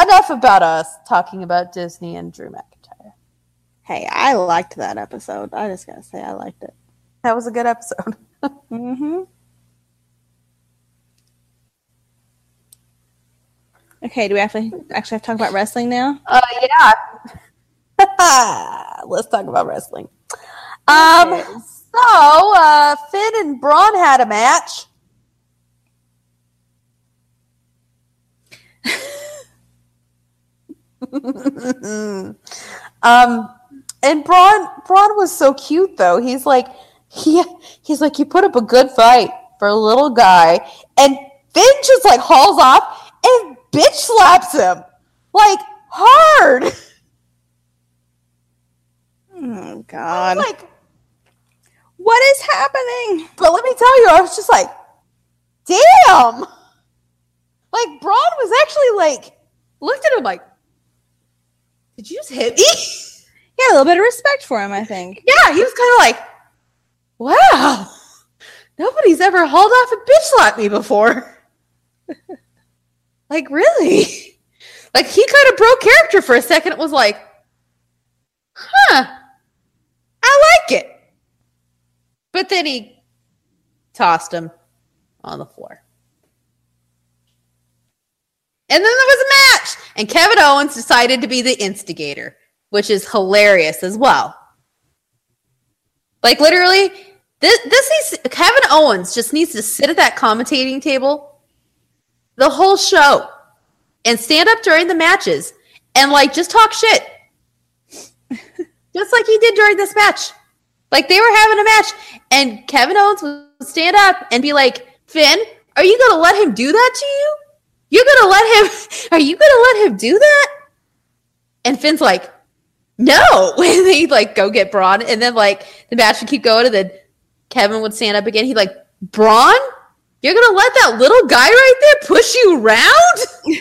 enough about us talking about Disney and Drew McIntyre. Hey, I liked that episode. I just gotta say, I liked it. That was a good episode. Mm-hmm. Okay, do we have to actually have to talk about wrestling now? Uh, yeah. Let's talk about wrestling. Um, so uh, Finn and Braun had a match. um, and Braun Braun was so cute though. He's like he he's like you put up a good fight for a little guy, and Finn just like hauls off and bitch slaps him like hard. Oh God, like, what is happening? but let me tell you, I was just like, damn. Like Braun was actually like looked at him like, did you just hit me? Yeah, a little bit of respect for him, I think. yeah, he was kind of like, wow, nobody's ever hauled off and bitch slapped me before. like really? Like he kind of broke character for a second. It was like, huh, I like it. But then he tossed him on the floor. And then there was a match, and Kevin Owens decided to be the instigator, which is hilarious as well. Like literally, this this Kevin Owens just needs to sit at that commentating table the whole show and stand up during the matches and like just talk shit. just like he did during this match. Like they were having a match and Kevin Owens would stand up and be like, "Finn, are you going to let him do that to you? You're going to let him Are you going to let him do that?" And Finn's like, "No." And they like go get Braun and then like the match would keep going and then Kevin would stand up again. He'd like, "Braun, you're going to let that little guy right there push you around?"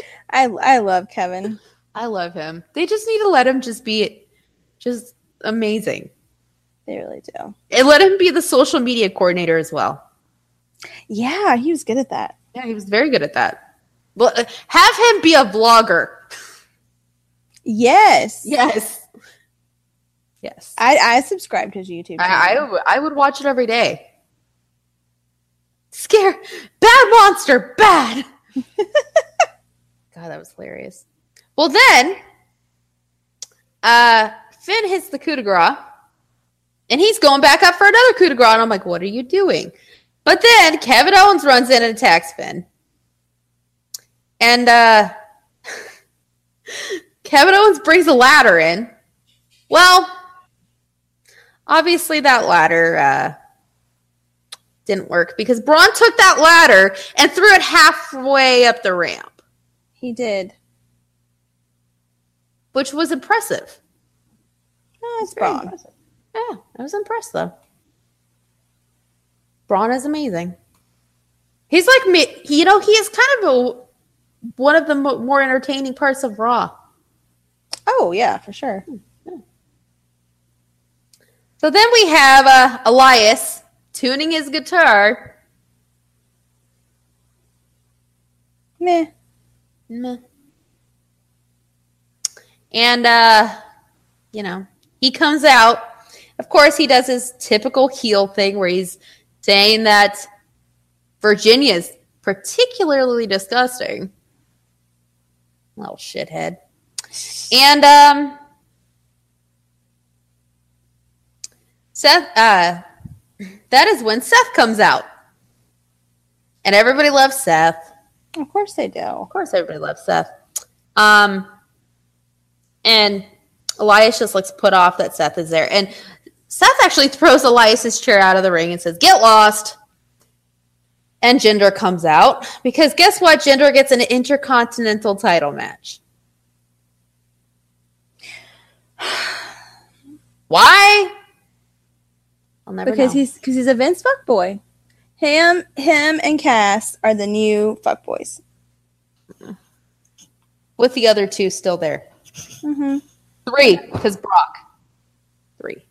I I love Kevin. I love him. They just need to let him just be just amazing. They really do. And let him be the social media coordinator as well. Yeah, he was good at that. Yeah, he was very good at that. Well, uh, have him be a vlogger. Yes. Yes. Yes. I I subscribe to his YouTube. I, I, I would watch it every day. Scare. Bad monster. Bad. God, that was hilarious. Well, then, uh, Finn hits the coup de grace, and he's going back up for another coup de grace. And I'm like, what are you doing? But then Kevin Owens runs in and attacks Finn. And uh, Kevin Owens brings a ladder in. Well, obviously that ladder uh, didn't work because Braun took that ladder and threw it halfway up the ramp, he did. which was impressive. Oh, it's Braun. impressive. Yeah, I was impressed though. Braun is amazing. He's like me, you know, he is kind of a, one of the mo- more entertaining parts of Raw. Oh yeah, for sure. So then we have uh, Elias tuning his guitar. Meh. Meh. And uh, you know, he comes out. Of course, he does his typical heel thing where he's saying that Virginia's particularly disgusting. Little shithead. And um Seth uh that is when Seth comes out. And everybody loves Seth. Of course they do. Of course, everybody loves Seth. Um, and Elias just looks put off that Seth is there. And Seth actually throws Elias's chair out of the ring and says, Get lost. And Jinder comes out because guess what? Jinder gets an intercontinental title match. Why? I'll never because know. he's because he's a Vince fuckboy. Him, him, and Cass are the new fuckboys. with the other two still there. Mm-hmm. Three, because Brock. Three.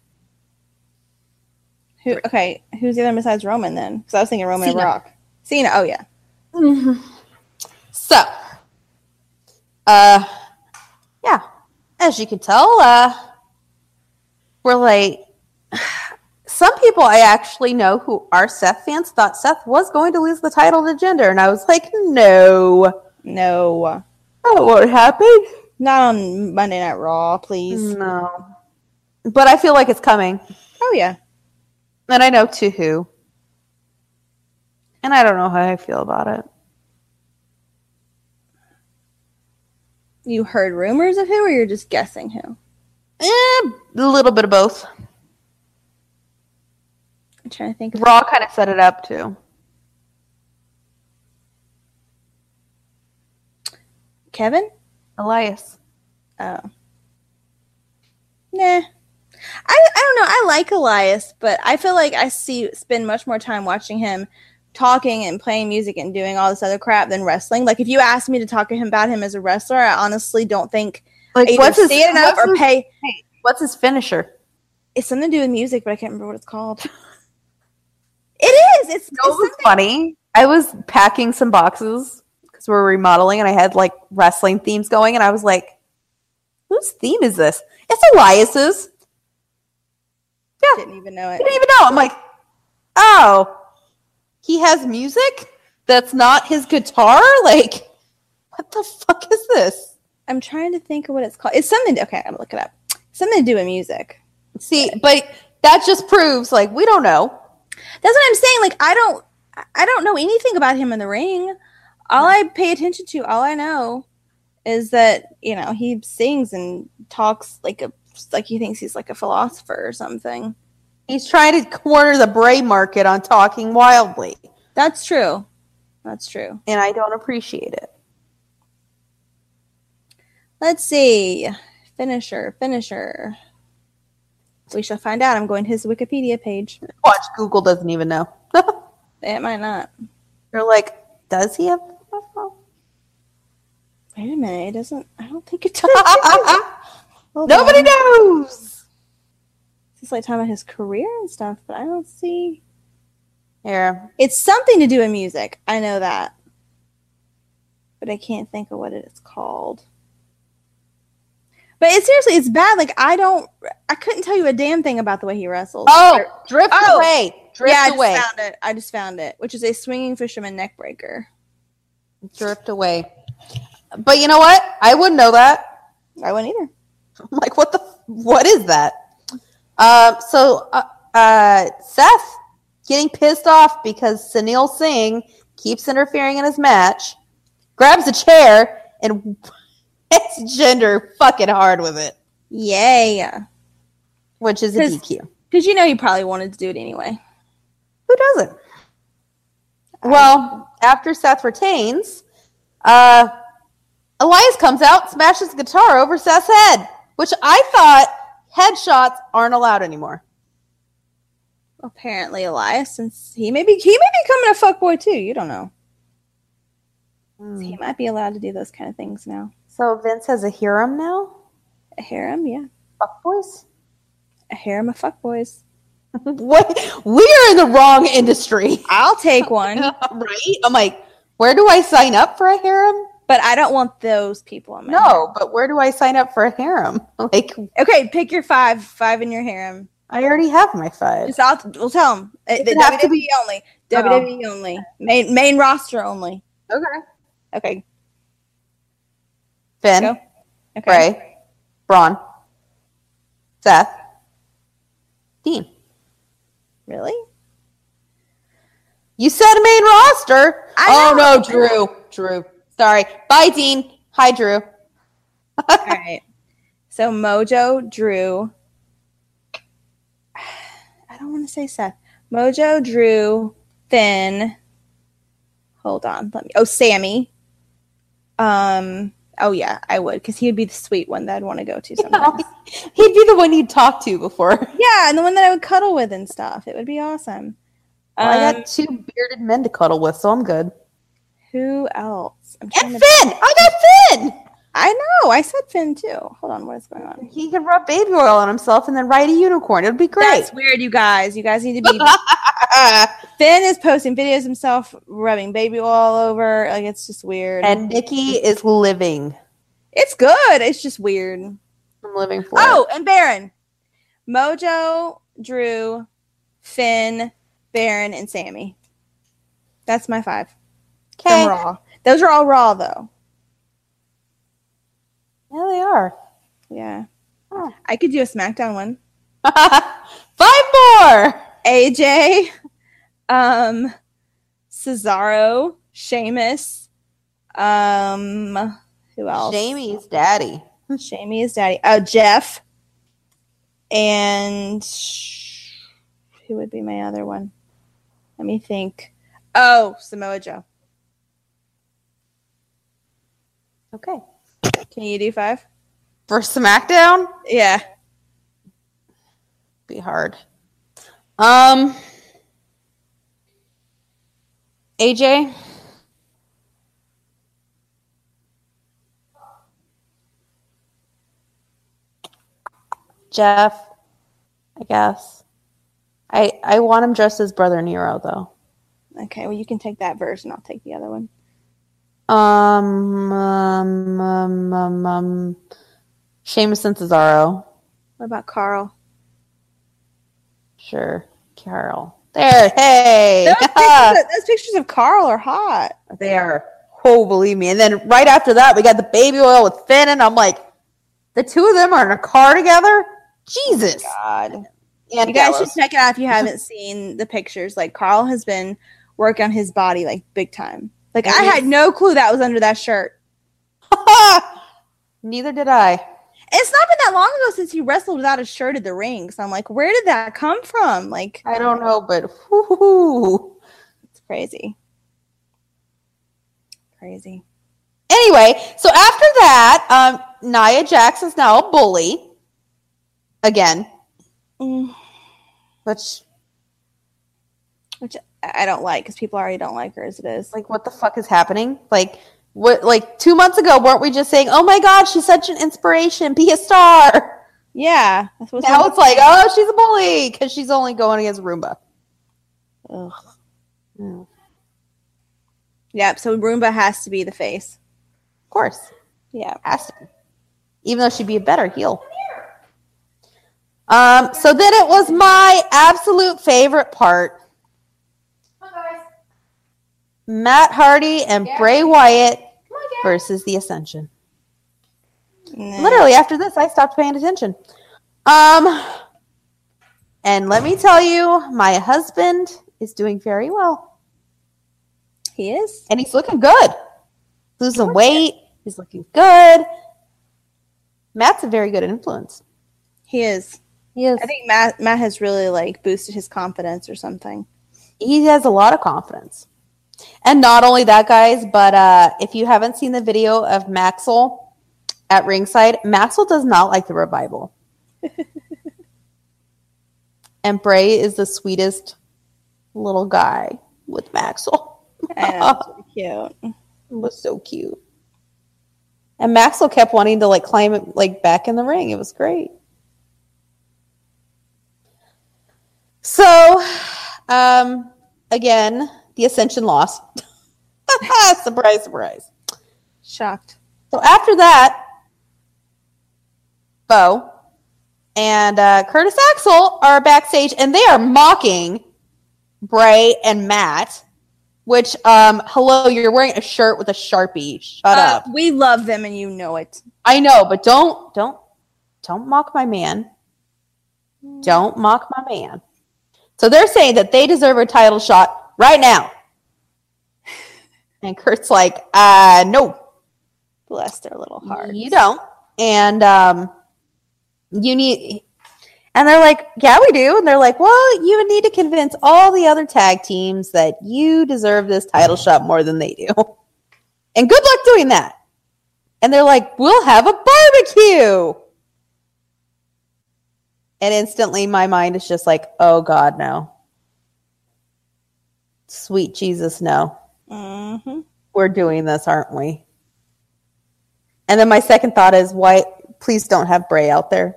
Who? Okay, who's the other besides Roman then? Because I was thinking Roman and Cena. Rock. Cena. Oh yeah. So, uh, yeah, as you can tell, uh, we're like, some people I actually know who are Seth fans thought Seth was going to lose the title to Jinder, and I was like, no, No, that won't happen. not on Monday Night Raw, please. No, but I feel like it's coming, Oh yeah. and I know to who, and I don't know how I feel about it. You heard rumors of who, or you're just guessing who? Eh, a little bit of both. I'm trying to think. Raw kind of set it up too. Kevin. Elias. Oh. Nah. I, I don't know. I like Elias, but I feel like I see spend much more time watching him talking and playing music and doing all this other crap than wrestling. Like if you asked me to talk to him about him as a wrestler, I honestly don't think Like what's his, enough what's or his- pay. what's his finisher? It's something to do with music, but I can't remember what it's called. it is. It's, it's It was something- funny. I was packing some boxes because we're remodeling, and I had like wrestling themes going, and I was like, "Whose theme is this?" It's Elias's. Yeah, Didn't even know I it. didn't even know. I'm like, "Oh, he has music that's not his guitar." Like, what the fuck is this? I'm trying to think of what it's called. It's something. Okay, I'm gonna look it up. Something to do with music. See, but that just proves like we don't know. That's what I'm saying. Like I don't I don't know anything about him in the ring. All I pay attention to, all I know is that, you know, he sings and talks like a like he thinks he's like a philosopher or something. He's trying to corner the Bray market on talking wildly, That's true. That's true. and I don't appreciate it. Let's see. Finisher, finisher. We shall find out. I'm going to his Wikipedia page. Watch Google doesn't even know. It might not. They're like, does he have? a phone? Wait a minute. It doesn't. I don't think it does. Nobody on. knows. It's like talking about his career and stuff, but I don't see. Here, It's something to do with music. I know that. But I can't think of what it's called. But it's seriously, it's bad. Like I don't I couldn't tell you a damn thing about the way he wrestles. oh, drift Oh. away, drift yeah, I away, just found it. I just found it, which is a swinging fisherman neck breaker. drift away. But you know what? I wouldn't know that. I wouldn't either. I'm like, what the? What is that? Um, so uh, uh, Seth getting pissed off because Sunil Singh keeps interfering in his match, grabs a chair and hits Jinder fucking hard with it, Yay. which is a 'Cause- DQ. Because you know he probably wanted to do it anyway. Who doesn't? Well, after Seth retains, uh, Elias comes out, smashes the guitar over Seth's head, which I thought headshots aren't allowed anymore. Apparently Elias, since he may be he may be becoming a fuckboy too. You don't know. He might be allowed to do those kind of things now. So Vince has a harem now? A harem, yeah. Fuck boys? A harem of fuckboys. what? We are in the wrong industry. I'll take one. right? I'm like, where do I sign up for a harem? But I don't want those people in my No, but where do I sign up for a harem? Like. Okay, pick your five. Five in your harem. I already have my five. Just I'll, we'll tell them. Uh, the it to WWE be- only. Oh. WWE only. Main main roster only. Okay. Okay. Finn, Go. Okay. Bray, Braun, Seth, Dean. Really? You said main roster. I oh know. no, Drew. Drew. Sorry. Bye, Dean. Hi, Drew. All right. So Mojo, Drew. I don't want to say Seth. Mojo, Drew, Finn, hold on. Let me. Oh, Sami. Um. Oh yeah, I would because he would be the sweet one that I'd want to go to sometimes. He'd be the one you'd talk to before. yeah, and the one that I would cuddle with and stuff. It would be awesome. Well, I Um, got two bearded men to cuddle with, so I'm good. who else? I'm And to. Finn! I got Finn! I know. I said Finn too. Hold on. What is going on? He can rub baby oil on himself and then ride a unicorn. It would be great. That's weird, you guys. You guys need to be. Finn is posting videos himself rubbing baby oil all over. Like it's just weird. and Nikki is living. it's good. It's just weird. I'm living for Oh, and Baron, Mojo, Drew, Finn, Baron, and Sami. That's my five. Okay. Raw. Those are all Raw though. Yeah, they are. Yeah. Oh. I could do a SmackDown one. Five more. AJ, um, Cesaro, Sheamus, um, who else? Jamie's daddy. Shamey is daddy. Oh, Jeff, and who would be my other one? Let me think. Oh, Samoa Joe. Okay. Can you do five? For SmackDown, Yeah. be hard. Um, AJ. Jeff, I guess. I I want him dressed as Brother Nero though. Okay. Well, you can take that version. I'll take the other one. Um, um, um, um, um Sheamus and Cesaro. What about Karl? Sure. Carol. There. Hey. Those pictures, of, those pictures of Karl are hot. they are. Oh, believe me. And then right after that, we got the baby oil with Finn, and I'm like, the two of them are in a car together. Jesus. God. And You guys Gallows. should check it out if you haven't seen the pictures. Like Karl has been working on his body like big time. Like I had no clue that was under that shirt. Neither did I. It's not been that long ago since he wrestled without a shirt at the ring. So I'm like, where did that come from? Like I don't know, but whoo. it's crazy. Crazy. Anyway, so after that, um, Nia Jax is now a bully again, Mm, which which I don't like because people already don't like her as it is. like what the fuck is happening? Like what? Like two months ago, weren't we just saying, "Oh my god, she's such an inspiration, be a star"? Yeah. That's what's Now it's like, oh, she's a bully because she's only going against Ronda. Ugh. Mm. Yep. So Ronda has to be the face. Of course, Yeah. has to be. Even though she'd be a better heel. Um. So then it was my absolute favorite part. Matt Hardy and Bray Wyatt versus the Ascension. Nah. Literally after this, I stopped paying attention. Um, and let me tell you, my husband is doing very well, He is. and he's looking good. Losing weight, he's looking good. Matt's a very good influence. He is. He is. I think Matt Matt has really like boosted his confidence or something. he has a lot of confidence. And not only that, guys, but uh, if you haven't seen the video of Maxwell at ringside, Maxwell does not like the revival. and Bray is the sweetest little guy with Maxwell. It's cute. It was so cute. And Maxwell kept wanting to like climb it like back in the ring. It was great. So, um, again, the Ascension lost. surprise, surprise. Shocked. So after that, Bo and uh, Curtis Axel are backstage, and they are mocking Bray and Matt. Which, um, hello, you're wearing a shirt with a sharpie. Shut Uh, up. we love them, and you know it. I know, but don't, don't, don't mock my man. Don't mock my man. So they're saying that they deserve a title shot right now. And Kurt's like, uh, no, Bless their little hearts. you don't. And um, you need. And they're like, yeah, we do. And they're like, well, you would need to convince all the other tag teams that you deserve this title shot more than they do. And good luck doing that. And they're like, we'll have a barbecue. And instantly my mind is just like, oh God, no. Sweet Jesus, no. Mm-hmm. We're doing this, aren't we? And then my second thought is, why, please don't have Bray out there.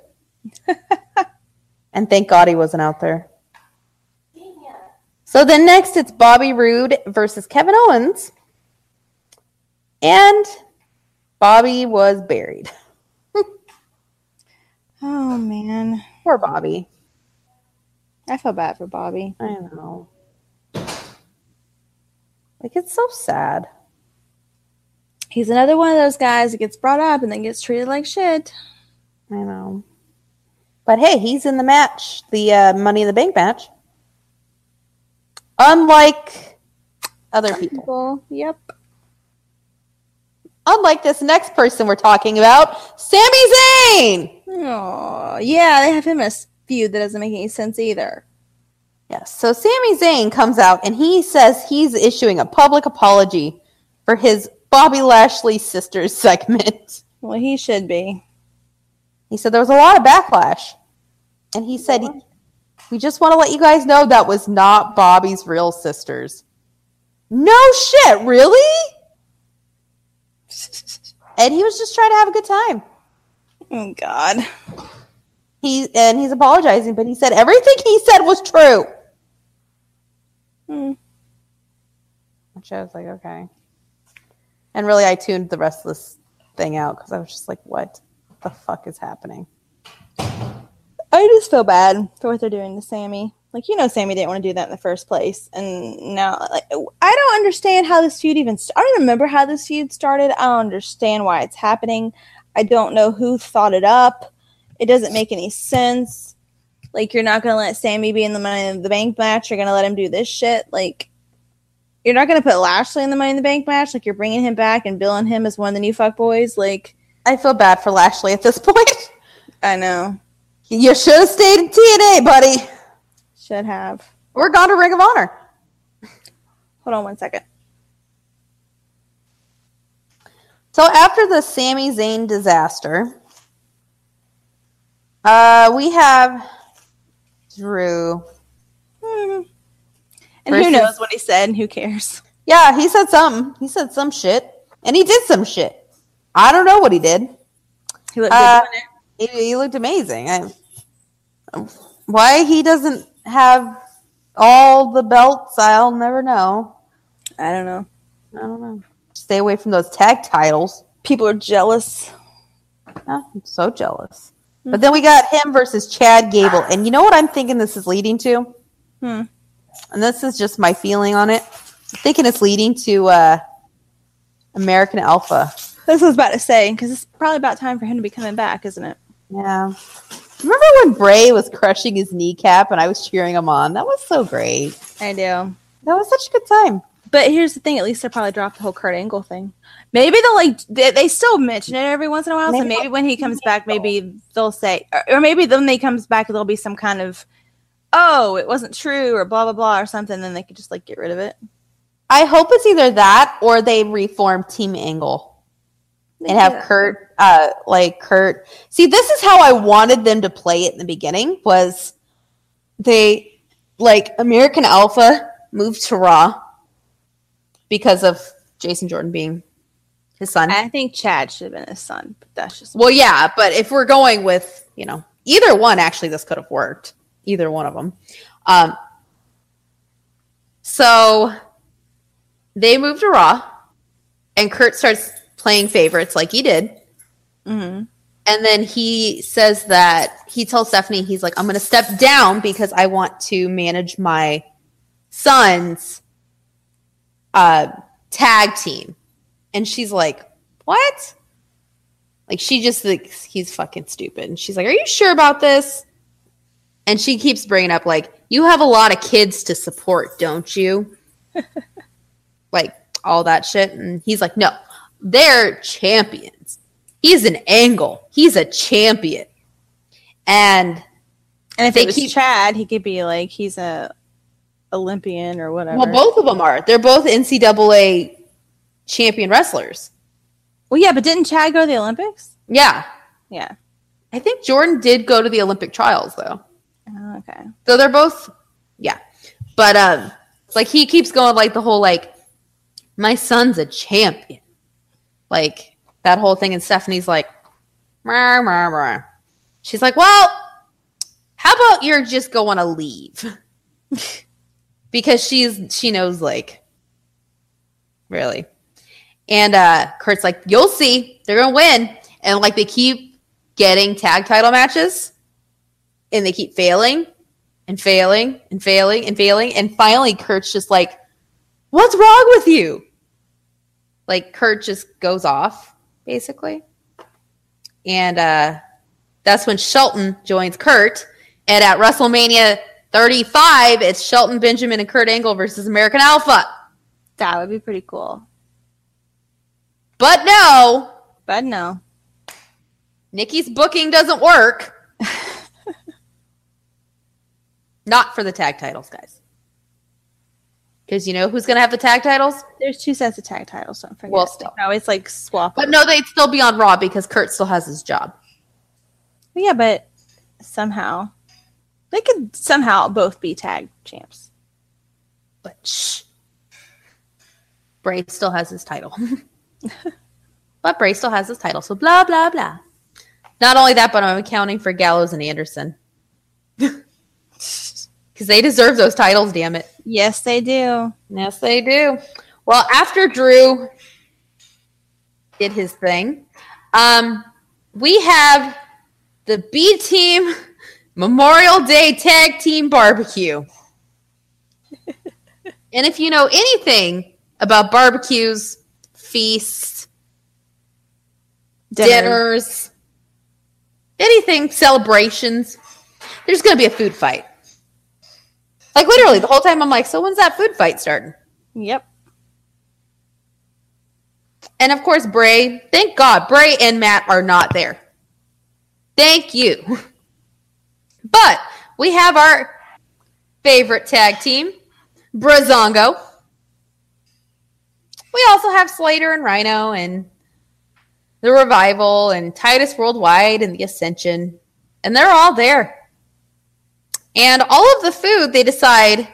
and thank God he wasn't out there. So then next it's Bobby Roode versus Kevin Owens. And Bobby was buried. Oh man, Poor Bobby. I feel bad for Bobby. I know. Like it's so sad. He's another one of those guys that gets brought up and then gets treated like shit. I know. But hey, he's in the match, the uh, Money in the Bank match. Unlike other people. People, yep. Unlike this next person we're talking about, Sami Zayn. Oh, yeah, they have him in a feud that doesn't make any sense either. Yes. So Sami Zayn comes out and he says he's issuing a public apology for his Bobby Lashley sisters segment. Well, he should be. He said there was a lot of backlash. And he said, We just want to let you guys know that was not Bobby's real sisters. No shit, really? And he was just trying to have a good time. Oh God. He and he's apologizing, but he said everything he said was true. Hmm. Which I was like, okay. And really, I tuned the rest of this thing out because I was just like, what the fuck is happening? I just feel bad for what they're doing to Sami. Like you know, Sami didn't want to do that in the first place, and now like I don't understand how this feud even. St- I don't remember how this feud started. I don't understand why it's happening. I don't know who thought it up. It doesn't make any sense. Like you're not gonna let Sami be in the Money in the Bank match. You're gonna let him do this shit. Like you're not gonna put Lashley in the Money in the Bank match. Like you're bringing him back and billing him as one of the new fuck boys. Like I feel bad for Lashley at this point. I know you should have stayed in TNA, buddy. should have. We're gone to Ring of Honor. Hold on one second. So after the Sami Zayn disaster, uh, we have Drew. Hmm. And Versus- who knows what he said and who cares? Yeah, he said something. He said some shit, and he did some shit. I don't know what he did. He looked Uh. He, he looked amazing. I, why he doesn't have all the belts, I'll never know. I don't know. I don't know. Stay away from those tag titles. People are jealous. Oh, I'm so jealous. But then we got him versus Chad Gable, and you know what I'm thinking this is leading to? Hmm. And this is just my feeling on it. I'm thinking it's leading to uh, American Alpha. I was about to say because it's probably about time for him to be coming back, isn't it? Yeah. Remember when Bray was crushing his kneecap and I was cheering him on? That was so great. I do. That was such a good time. But here's the thing: at least they'll probably dropped the whole Kurt Angle thing. Maybe they'll like they, they still mention it every once in a while. so Maybe- maybe when he comes back, maybe they'll say, or, or maybe then they comes back, there'll be some kind of, oh, it wasn't true, or blah blah blah, or something. Then they could just like get rid of it. I hope it's either that or they reform Team Angle They and have. Kurt, uh, like Kurt. See, this is how I wanted them to play it in the beginning. Was they like American Alpha moved to Raw because of Jason Jordan being his son? I think Chad should have been his son, but that's just Well, yeah, but if we're going with, you know, either one, actually, this could have worked. Either one of them. Um, so they moved to Raw, and Kurt starts playing favorites like he did. Mhm. And then he says that he tells Stephanie, he's like, I'm going to step down because I want to manage my son's uh, tag team. And she's like, What? Like, she just thinks he's fucking stupid. And she's like, Are you sure about this? And she keeps bringing up, like, you have a lot of kids to support, don't you? like, all that shit. And he's like, No, they're champions. He's an angle. He's a champion. And And if They it was keep- Chad, he could be like he's a Olympian or whatever. Well, both of them are. They're both NCAA champion wrestlers. Well, yeah, but didn't Chad go to the Olympics? Yeah. Yeah. I think Jordan did go to the Olympic trials though. Oh, okay. So they're both yeah. But um it's like he keeps going like the whole like my son's a champion. Like that whole thing and Stephanie's like "Meow, meow, meow." She's like, "Well, how about you're just going to leave?" because she's she knows like really. And uh Kurt's like, "You'll see. They're going to win." And like they keep getting tag title matches and they keep failing and failing and failing and failing. And finally, Kurt's just like, What's wrong with you? Like, Kurt just goes off, basically. And uh, that's when Shelton joins Kurt. And at WrestleMania 35, it's Shelton Benjamin and Kurt Angle versus American Alpha. That would be pretty cool. But no, But no. Nikki's booking doesn't work. Not for the tag titles, guys. Because you know who's going to have the tag titles? There's two sets of tag titles, don't forget. Well, still. always like swap. But no, they'd still be on Raw because Kurt still has his job. Yeah, but somehow they could somehow both be tag champs. But shh. Bray still has his title. but Bray still has his title. So blah, blah, blah. Not only that, but I'm accounting for Gallows and Anderson. Because they deserve those titles, damn it. Yes, they do. Yes, they do. Well, after Drew did his thing, um, we have the B Team Memorial Day Tag Team Barbecue. and if you know anything about barbecues, feasts, Dinner. dinners, anything, celebrations, there's going to be a food fight. Like literally, the whole time I'm like, so when's that food fight starting? Yep. And of course, Bray, thank God, Bray and Matt are not there. Thank you. But we have our favorite tag team, Breezango. We also have Slater and Rhyno and the Revival and Titus Worldwide and the Ascension. And they're all there. And all of the food they decide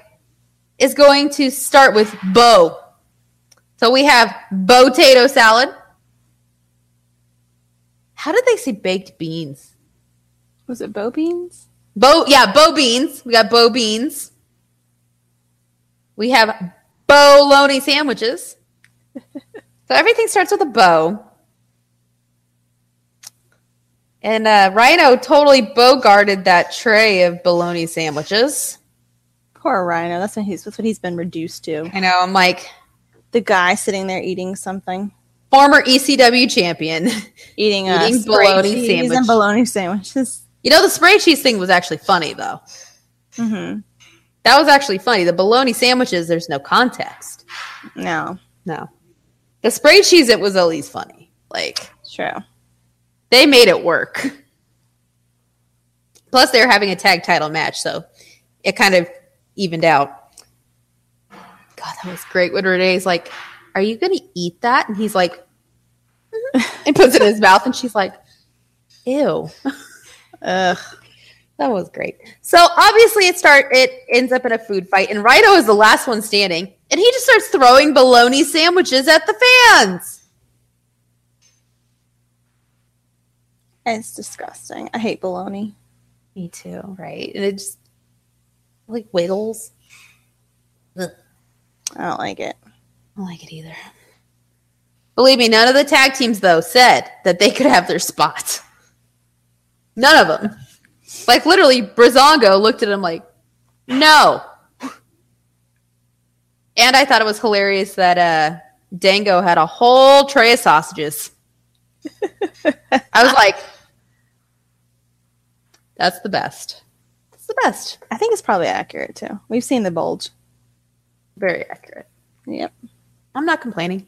is going to start with Bo. So we have potato salad. How did they say baked beans? Was it Bo Beans? Bo, yeah, bo beans. We got bo beans. We have bologna sandwiches. so everything starts with a bow. And uh, Rhyno totally bogarted that tray of bologna sandwiches. Poor Rhyno. That's what he's that's what he's been reduced to. I know. I'm like The guy sitting there eating something, former ECW champion. eating, Eating bologna cheese sandwich. and bologna sandwiches. You know, the spray cheese thing was actually funny though. hmm That was actually funny. The bologna sandwiches, there's no context. No, No. The spray cheese, it was at least funny. Like, true. they made it work. Plus, they were having a tag title match, so it kind of evened out. God, that was great. When Renee's like, Are you going to eat that? And he's like, "Mhm." and puts it in his mouth, and she's like, Ew. Ugh. That was great. So obviously it start it ends up in a food fight, and Rhyno is the last one standing, and he just starts throwing bologna sandwiches at the fans. It's disgusting. I hate bologna. Me too, right? And it just like wiggles. Ugh, I don't like it. I don't like it either. Believe me, none of the tag teams though said that they could have their spot. None of them. Like literally, Breezango looked at him like, "No." And I thought it was hilarious that uh, Dango had a whole tray of sausages. I was like, "That's the best. It's the best. I think it's probably accurate too. We've seen the bulge. Very accurate." Yep. I'm not complaining.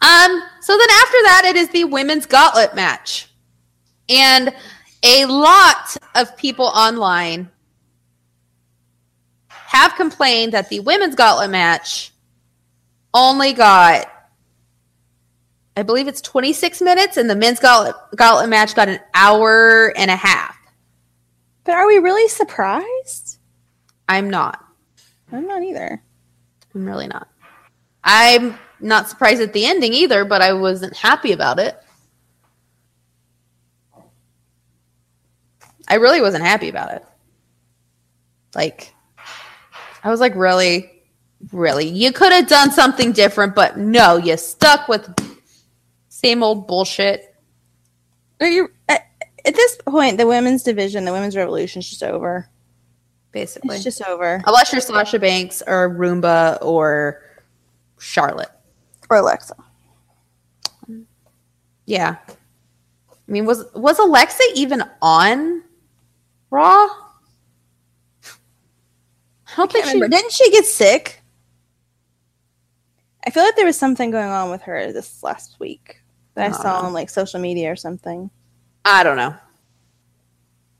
Um, so then after that, it is the women's gauntlet match. And a lot of people online have complained that the women's gauntlet match only got, I believe it's 26 minutes, and the men's gauntlet, gauntlet match got an hour and a half. But are we really surprised? I'm not. I'm not either. I'm really not. I'm not surprised at the ending either, but I wasn't happy about it. I really wasn't happy about it. Like, I was like, really, really, you could have done something different, but no, you stuck with same old bullshit. Are you at, at this point? The women's division, the women's revolution, is just over. Basically, It's just over. unless you're Sasha Banks or Ronda or Charlotte. Or Alexa. Yeah. I mean, was was Alexa even on Raw? I don't think Can't she. remember. Didn't she get sick? I feel like there was something going on with her this last week that I I saw on like social media or something. I don't know.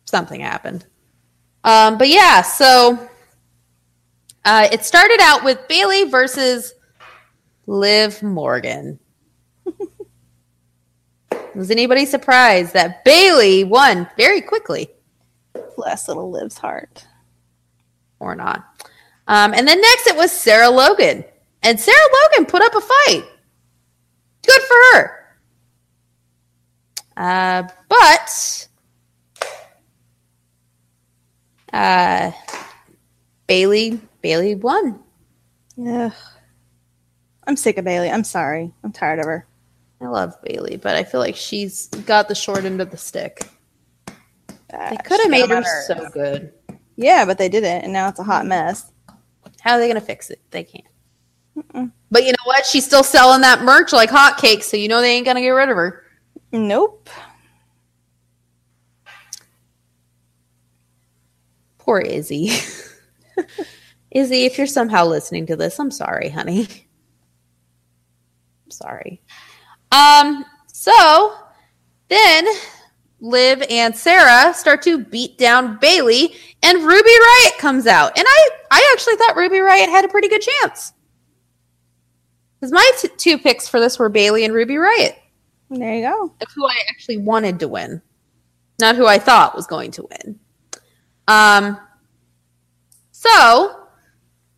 Something happened. Um, but yeah, so uh, it started out with Bayley versus Liv Morgan. Was anybody surprised that Bayley won very quickly? Bless little Liv's heart. or not. Um, and then next it was Sarah Logan. And Sarah Logan put up a fight. Good for her. Uh, but uh, Bayley Bayley won. Ugh. I'm sick of Bayley. I'm sorry. I'm tired of her. I love Bayley, but I feel like she's got the short end of the stick. They could have made her so good. Yeah, but they didn't, and now it's a hot mess. How are they going to fix it? They can't. But you know what? She's still selling that merch like hotcakes, so you know they ain't going to get rid of her. Nope. Poor Izzy. Izzy, if you're somehow listening to this, I'm sorry, honey. I'm sorry. Um, so then Liv and Sarah start to beat down Bayley, and Ruby Riott comes out. And I, I actually thought Ruby Riott had a pretty good chance. Because my t- two picks for this were Bayley and Ruby Riott, There you go. of who I actually wanted to win, not who I thought was going to win. Um, so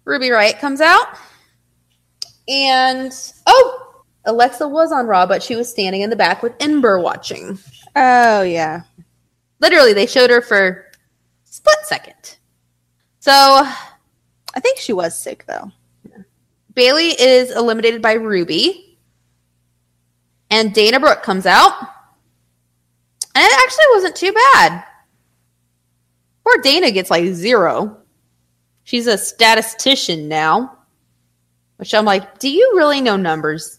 Ruby Riott comes out, and Alexa was on Raw, but she was standing in the back with Ember watching. Oh yeah. Literally, they showed her for a split second. So I think she was sick though. Bayley is eliminated by Ruby, and Dana Brooke comes out, and it actually wasn't too bad. Poor Dana gets like zero. She's a statistician now, which I'm like, do you really know numbers?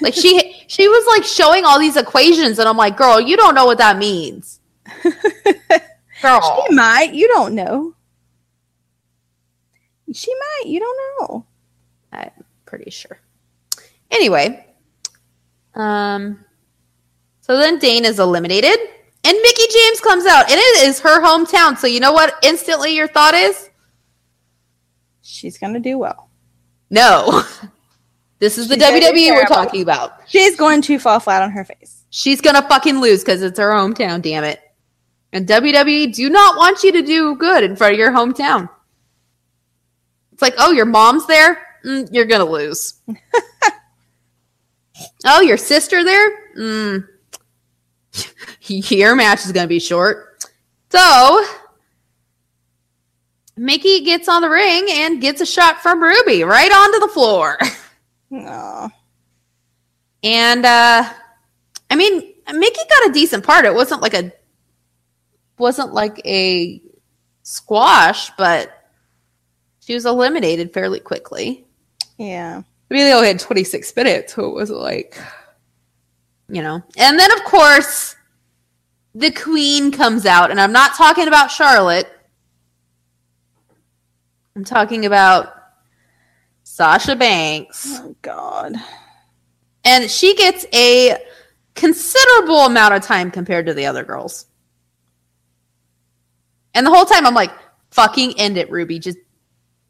Like she she was like showing all these equations, and I'm like, girl, you don't know what that means. Girl, She might. You don't know. She might. You don't know. I'm pretty sure. Anyway, um, so then Dane is eliminated, and Mickie James comes out, and it is her hometown. So you know what? Instantly, your thought is She's gonna do well. no. This is the She's WWE we're talking about. She's going to fall flat on her face. She's gonna fucking lose because it's her hometown. Damn it! And WWE do not want you to do good in front of your hometown. It's like, oh, your mom's there. Mm, you're gonna lose. oh, your sister there. Mm. your match is gonna be short. So Mickie gets on the ring and gets a shot from Ruby right onto the floor. No. And uh I mean, Mickie got a decent part. It wasn't like a wasn't like a squash, but she was eliminated fairly quickly. Yeah. I mean, they only had 26 minutes, so it wasn't like you know. And then of course, the queen comes out, and I'm not talking about Charlotte. I'm talking about Sasha Banks. Oh God. and she gets a considerable amount of time compared to the other girls. And the whole time I'm like, fucking end it, Ruby. Just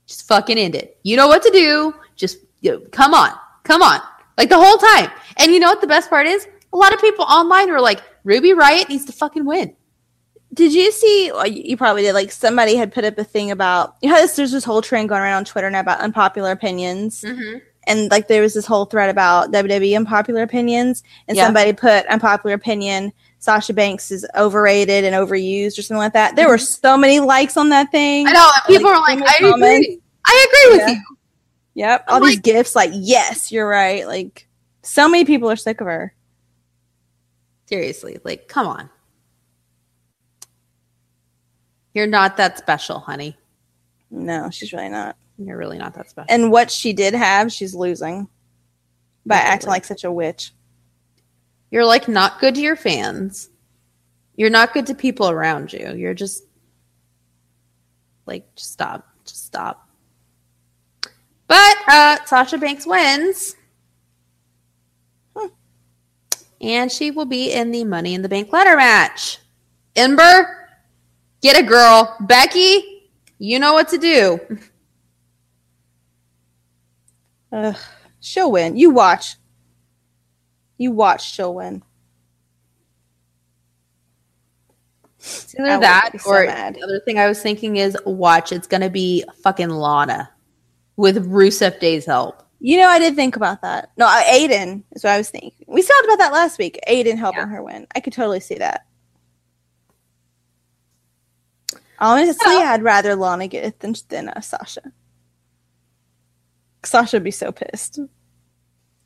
Just fucking end it. You know what to do. Just you know, come on, come on, like the whole time. And you know what the best part is? A lot of people online were like, Ruby Riott needs to fucking win. Did you see? You probably did. Like somebody had put up a thing about you know this, there's this whole trend going around on Twitter now about unpopular opinions, Mm-hmm. and like there was this whole thread about WWE unpopular opinions, and Yeah. somebody put unpopular opinion Sasha Banks is overrated and overused or something like that. There were so many likes on that thing. Mm-hmm. I know. People Like, are like, I comments. agree. I agree with Yeah. you. Yep, I'm all these like- gifts. Like, yes, you're right. Like, so many people are sick of her. Seriously, like, come on. You're not that special, honey. No, she's really not. You're really not that special. And what she did have, she's losing by acting like such a witch. You're like not good to your fans. You're not good to people around you. You're just like just stop. Just stop. But uh Sasha Banks wins. Hmm. And she will be in the Money in the Bank ladder match. Ember, get a girl. Becky, you know what to do. Ugh, she'll win. You watch. You watch. She'll win. It's either would that be so or the other thing I was thinking is watch. It's gonna be fucking Lana with Rusev Day's help. You know, I did think about that. No, Aiden is what I was thinking. We talked about that last week. Aiden helping Yeah. her win. I could totally see that. Honestly, I'd rather Lana get it than, than uh, Sasha. Sasha would be so pissed.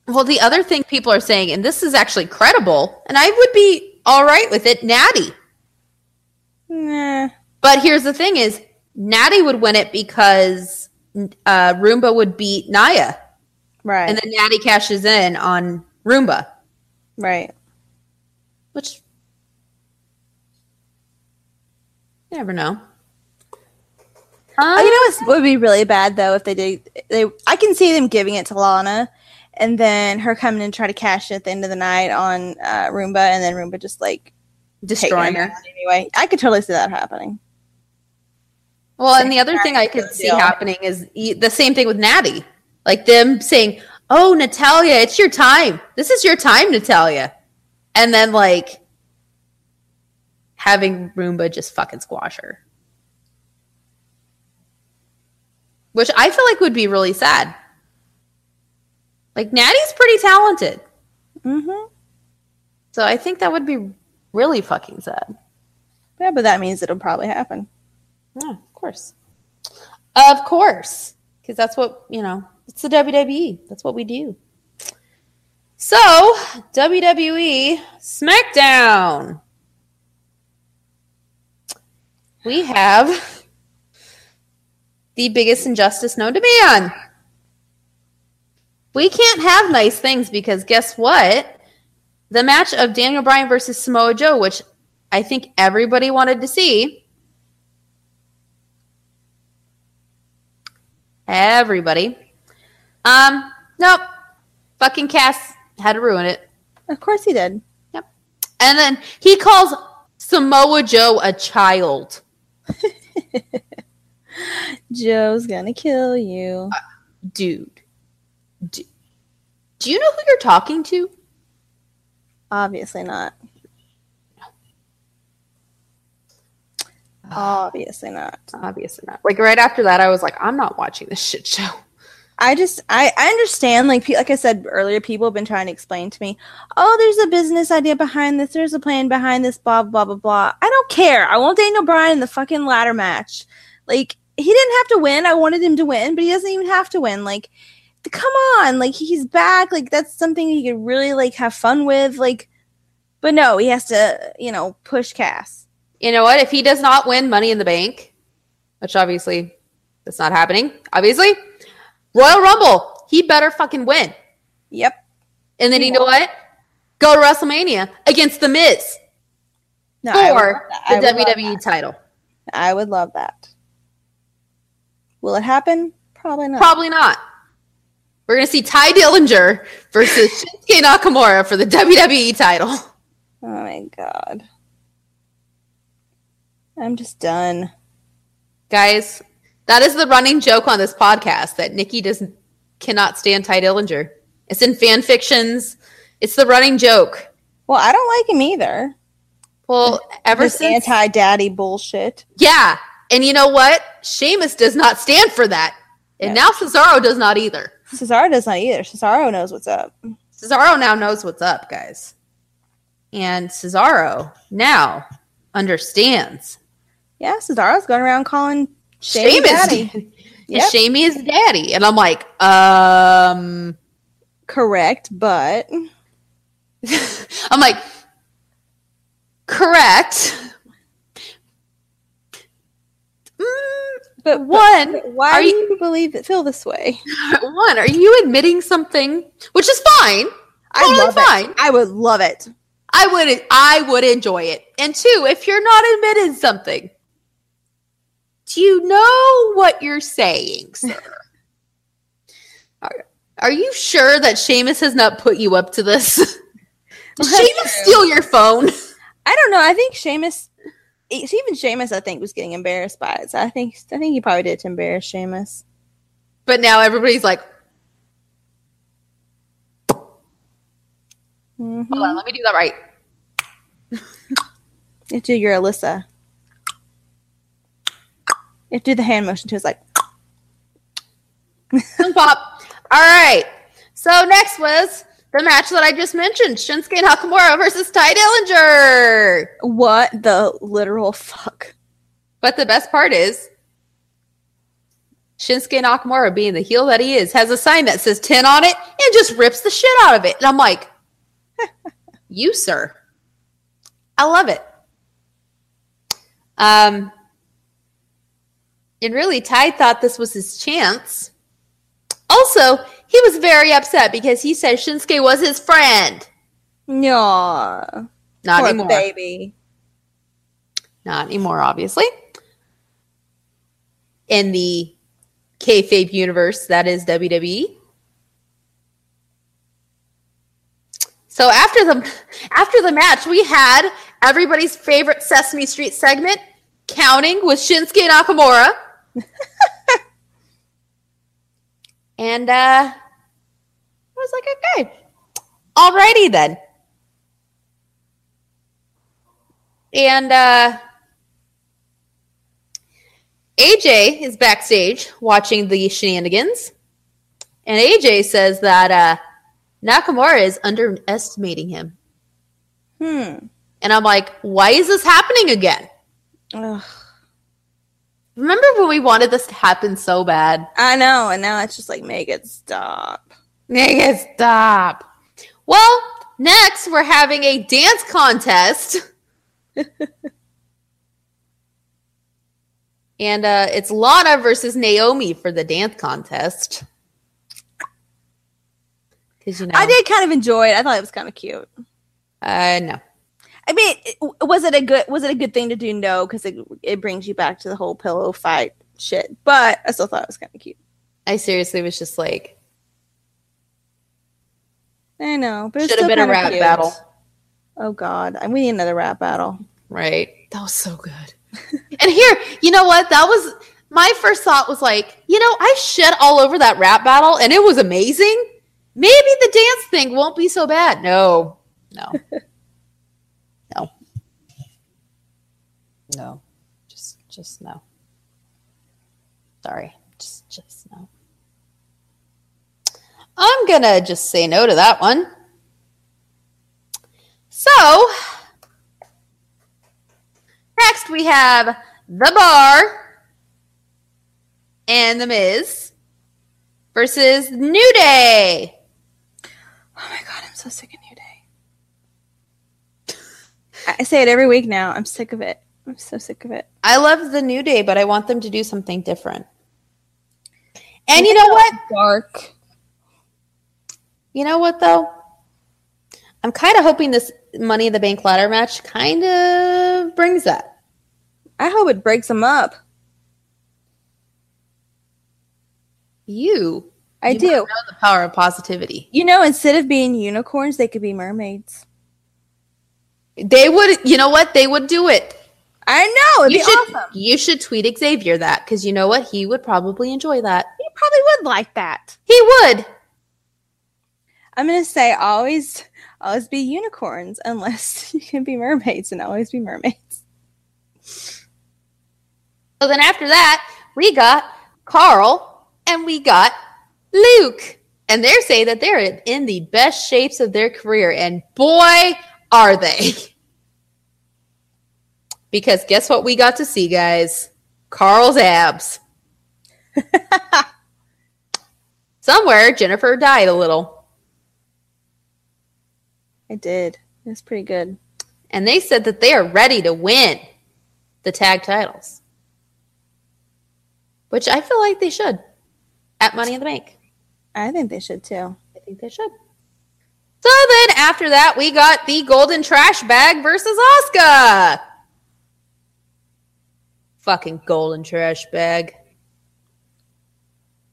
Well, the other thing people are saying, and this is actually credible, and I would be all right with it, Natty. Nah. But here's the thing: is Natty would win it because uh, Ronda would beat Nia, Right. and then Natty cashes in on Ronda, right. which you never know. Oh, you know what would be really bad though if they did they I can see them giving it to Lana and then her coming and try to cash it at the end of the night on uh, Ronda and then Ronda just like destroying her. anyway. I could totally see that happening. Well, and the other thing I could see deal. happening is the same thing with Natty. Like them saying, "Oh, Natalya, it's your time. This is your time, Natalya," and then like having Ronda just fucking squash her, which I feel like would be really sad. Like Natty's pretty talented, Mm-hmm. so I think that would be really fucking sad. Yeah, but that means it'll probably happen. Yeah, of course. Of course. Because that's what, you know, it's the WWE. That's what we do. So, WWE SmackDown. We have the biggest injustice known to man. We can't have nice things because guess what? The match of Daniel Bryan versus Samoa Joe, which I think everybody wanted to see, Everybody. Um, nope. Fucking Cass had to ruin it. Of course he did. Yep. And then he calls Samoa Joe a child. Joe's gonna kill you. Uh, dude. Do, do you know who you're talking to? Obviously not. Obviously not. Obviously not. Like right after that, I was like, I'm not watching this shit show. I just I, I understand like like I said earlier, people have been trying to explain to me, oh, there's a business idea behind this, there's a plan behind this, blah blah blah blah. I don't care. I want Daniel Bryan in the fucking ladder match. Like he didn't have to win. I wanted him to win, but he doesn't even have to win. Like, come on, like he's back. Like that's something he could really like have fun with. Like, but no, he has to you know push Cass. You know what? If he does not win Money in the Bank, which obviously that's not happening, obviously, Royal Rumble, he better fucking win. Yep. And then you know what? Go to WrestleMania against The Miz No, I would love for. The WWE title. I would love that. Will it happen? Probably not. Probably not. We're gonna see Tye Dillinger versus Shinsuke Nakamura for the WWE title. Oh my god. I'm just done. Guys, That is the running joke on this podcast that Nikki does cannot stand Tye Dillinger. It's in fan fictions. It's the running joke. Well, I don't like him either. Well, ever This since anti-daddy bullshit. Yeah. And you know what? Sheamus does not stand for that. And Yeah. now Cesaro does not either. Cesaro does not either. Cesaro knows what's up. Cesaro now knows what's up, guys. And Cesaro now understands. Yeah, Cesaro's going around calling Shame daddy. daddy. Yep. Shamey is daddy. And I'm like, um Correct, but I'm like, correct. Mm, but one, but why are do you- you believe it feel this way? one, are you admitting something? Which is fine. I Totally love fine. it. I would love it. I would I would enjoy it. And two, if you're not admitting something, do you know what you're saying, sir? are, are you sure that Sheamus has not put you up to this? Did Sheamus steal your phone? I don't know. I think Sheamus, even Sheamus, I think, was getting embarrassed by it. So I think I think he probably did to embarrass Sheamus. But now everybody's like, Mhm. hold on, let me do that right. Do your Alyssa. You have to do the hand motion too. It's like Tongue pop. All right. So next was the match that I just mentioned: Shinsuke Nakamura versus Tye Dillinger. what the literal fuck. But the best part is Shinsuke Nakamura, being the heel that he is, has a sign that says 10 on it and just rips the shit out of it. And I'm like, you, sir. I love it. Um, and really, Tye thought this was his chance. Also, he was very upset because he said Shinsuke was his friend. No, Not poor anymore. baby. Not anymore, obviously. In the kayfabe universe, that is WWE. So after the after the match, we had everybody's favorite Sesame Street segment, counting with Shinsuke Nakamura. and uh I was like, okay. Alrighty then. And uh AJ is backstage watching the shenanigans. And AJ says that uh Nakamura is underestimating him. Hmm. And I'm like, why is this happening again? Ugh. Remember when we wanted this to happen so bad? I know, and now it's just like make it stop. Nigga, stop. Well, next we're having a dance contest. and uh, it's Lana versus Naomi for the dance contest. You know, I did kind of enjoy it. I thought it was kind of cute. Uh, no. I mean, was it a good was it a good thing to do? No, because it it brings you back to the whole pillow fight shit. But I still thought it was kind of cute. I seriously was just like, I know, but it's should have been a rap cute. battle. Oh God, I- we need another rap battle. Right. That was so good. and here, you know what? That was my first thought was like, you know, I shit all over that rap battle and it was amazing. Maybe the dance thing won't be so bad. No. no. No. Just just no. Sorry. Just just no. I'm to just say no to that one. So, Next, we have The Bar and The Miz versus New Day. Oh my God, I'm so sick of New Day. I say it every week now. I'm sick of it. I'm so sick of it. I love the New Day, but I want them to do something different. And you know what? Dark. You know what, though? I'm kind of hoping this Money in the Bank ladder match kind of brings that. I hope it breaks them up. You. I you do. know the power of positivity. You know, instead of being unicorns, they could be mermaids. They would, you know what? They would do it. I know it'd You be should awesome. you should tweet Xavier that because you know what? He would probably enjoy that. He probably would like that. He would. I'm gonna say always, always be unicorns unless you can be mermaids and always be mermaids. So then after that, we got Karl and we got Luke. And they're saying that they're in the best shapes of their career. And boy, are they. Because guess what we got to see, guys? Karl's abs. Somewhere, Jennifer died a little. I did. It was pretty good. And they said that they are ready to win the tag titles. Which I feel like they should at Money in the Bank. I think they should too. I think they should. So then after that, we got the golden trash bag versus Asuka. Fucking golden trash bag.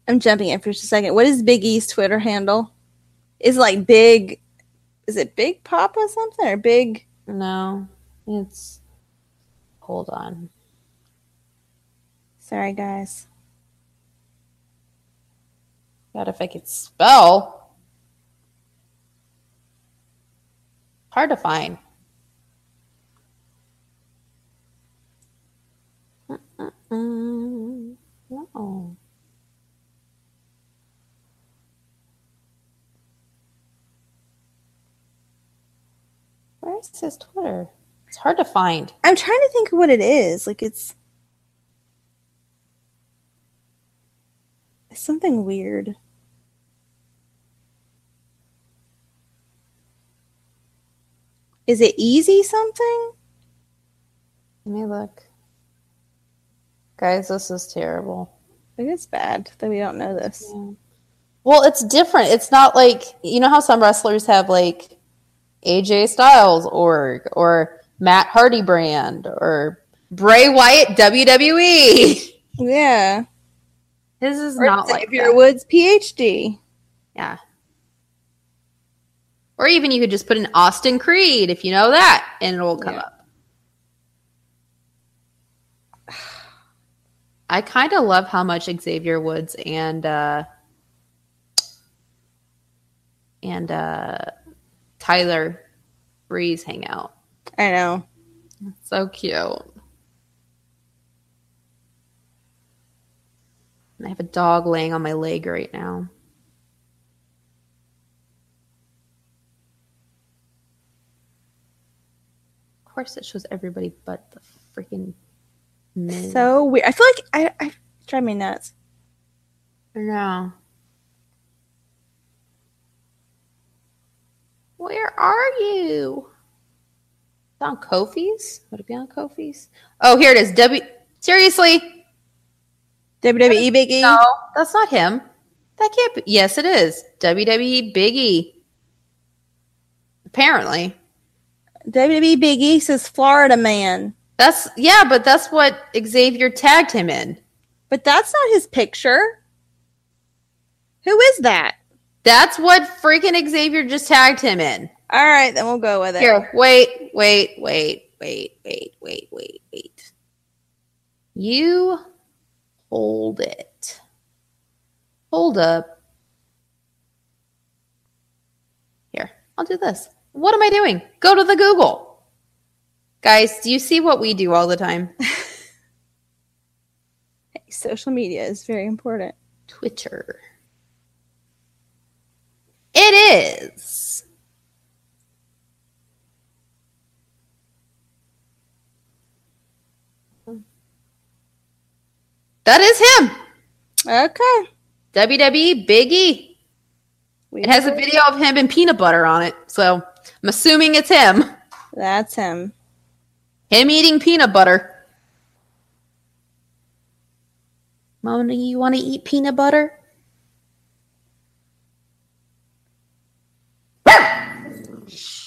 I'm jumping in for just a second. What is Big E's Twitter handle? Is it like big? Is it Big Papa something or Big? No, it's. Hold on. Sorry, guys. God, if I could spell. Hard to find. Mm-mm-mm. No. Where's his Twitter? It's hard to find. I'm trying to think of what it is. Like it's, it's something weird. Is it easy something? Let me look. Guys, this is terrible. It's bad that we don't know this. Well, it's different. It's not like you know how some wrestlers have like AJ Styles org or Matt Hardy brand or Bray Wyatt WWE. Yeah. His is Or not like that. Woods, PhD. Yeah. Or even you could just put in Austin Creed if you know that, and it will come Yeah. up. I kind of love how much Xavier Woods and uh, and uh, Tyler Breeze hang out. I know. So cute. I have a dog laying on my leg right now. Of course, it shows everybody but the freaking So weird. I feel like I, I drive me nuts. no. Where are you? It's on Kofi's? Would it be on Kofi's? Oh, here it is. W. Seriously? WWE Big E. No, that's not him. That can't be. Yes, it is. WWE Big E. Apparently. WWE Biggie E says Florida man. That's, yeah, but that's what Xavier tagged him in. But that's not his picture. Who is that? That's what freaking Xavier just tagged him in. All right, then we'll go with it. Here, wait, wait, wait, wait, wait, wait, wait, wait. You hold it. Hold up. Here, I'll do this. What am I doing? Go to the Google. Guys, do you see what we do all the time? Hey, social media is very important. Twitter. It is. That is him. Okay. WWE Big E. We It has a video of him and peanut butter on it. So I'm assuming it's him. That's him. Him eating peanut butter. Mama, you want to eat peanut butter?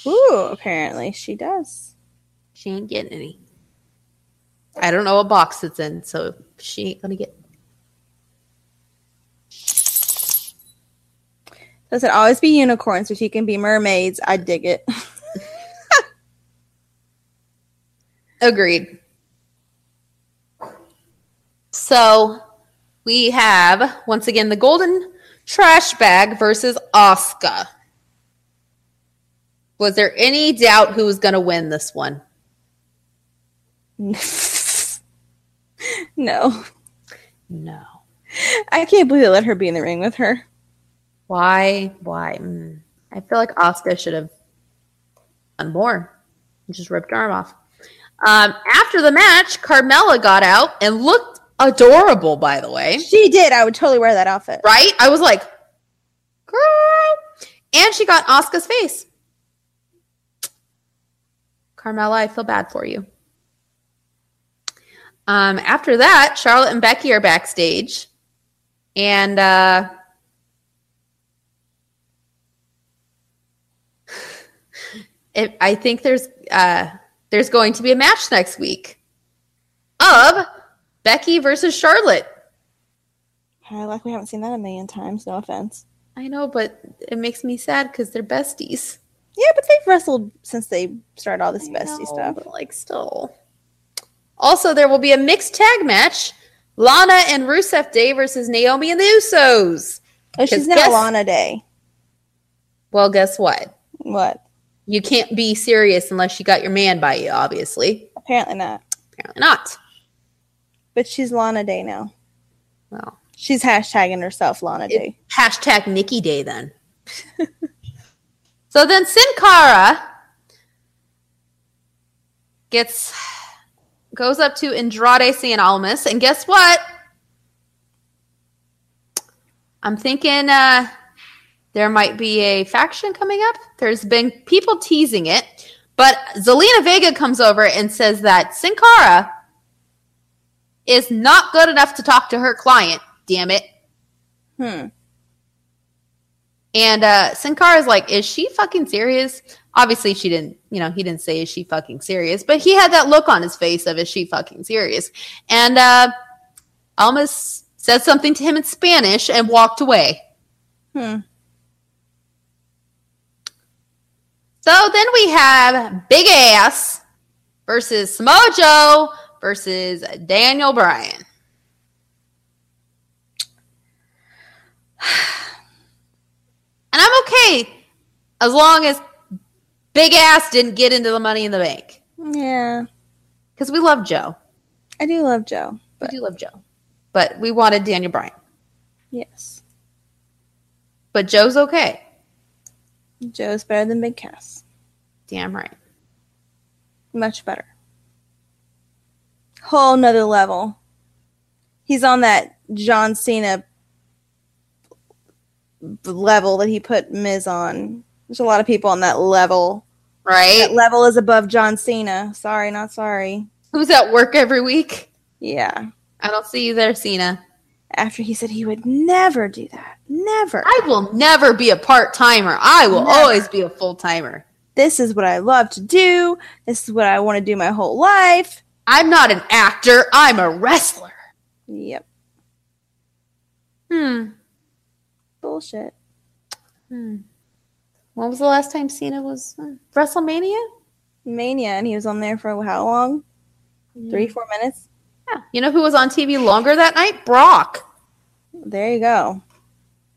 Ooh, apparently she does. She ain't getting any. I don't know what box it's in, so she ain't gonna get. Does it always be unicorns if you can be mermaids? I dig it. Agreed. So we have once again the golden trash bag versus Asuka. Was there any doubt who was going to win this one? no. No. I can't believe they let her be in the ring with her. Why? Why? Mm. I feel like Asuka should have done more. Just ripped her arm off. Um, after the match, Carmella got out and looked adorable, by the way. She did. I would totally wear that outfit. Right? I was like, girl. And she got Oscar's face. Carmella, I feel bad for you. Um, after that, Charlotte and Becky are backstage. And uh, it, I think there's uh, there's going to be a match next week of Becky versus Charlotte. I like we haven't seen that a million times. No offense. I know, but it makes me sad because they're besties. Yeah, but they've wrestled since they started all this I bestie know, stuff. but, like still. Also, there will be a mixed tag match: Lana and Rusev Day versus Naomi and the Usos. Oh, she's now guess- Lana Day. Well, guess what? What? You can't be serious unless you got your man by you. Obviously, Apparently not. apparently not. But she's Lana Day now. Well, She's hashtagging herself Lana Day. hashtag Nikki Day then. so then Sin Cara gets goes up to Andrade Cien Almas, and guess what? I'm thinking uh, there might be a faction coming up. There's been people teasing it, but Zelina Vega comes over and says that Sin Cara is not good enough to talk to her client. Damn it. Hmm. And uh Sin Cara is like, is she fucking serious? Obviously, she didn't, you know, he didn't say, is she fucking serious? But he had that look on his face of, is she fucking serious? And uh Almas said something to him in Spanish and walked away. Hmm. So then we have Big Cass versus Samoa Joe versus Daniel Bryan. And I'm okay as long as Big Cass didn't get into the money in the bank. Yeah. Because we love Joe. I do love Joe. We do love Joe. But we wanted Daniel Bryan. Yes. But Joe's okay. Joe's better than Big Cass. Damn right. Much better. Whole nother level. He's on that John Cena level that he put Miz on. There's a lot of people on that level. Right? That level is above John Cena. Sorry, not sorry. Who's at work every week? Yeah. I don't see you there, Cena. After he said he would never do that. Never. I will never be a part timer. I will Never. always be a full timer. this is what I love to do. This is what I want to do my whole life. I'm not an actor. I'm a wrestler. Yep. Hmm. Bullshit. Hmm. When was the last time Cena was uh, WrestleMania? Mania, and he was on there for how long? Three, four minutes? Yeah. You know who was on TV longer that night? Brock. There you go.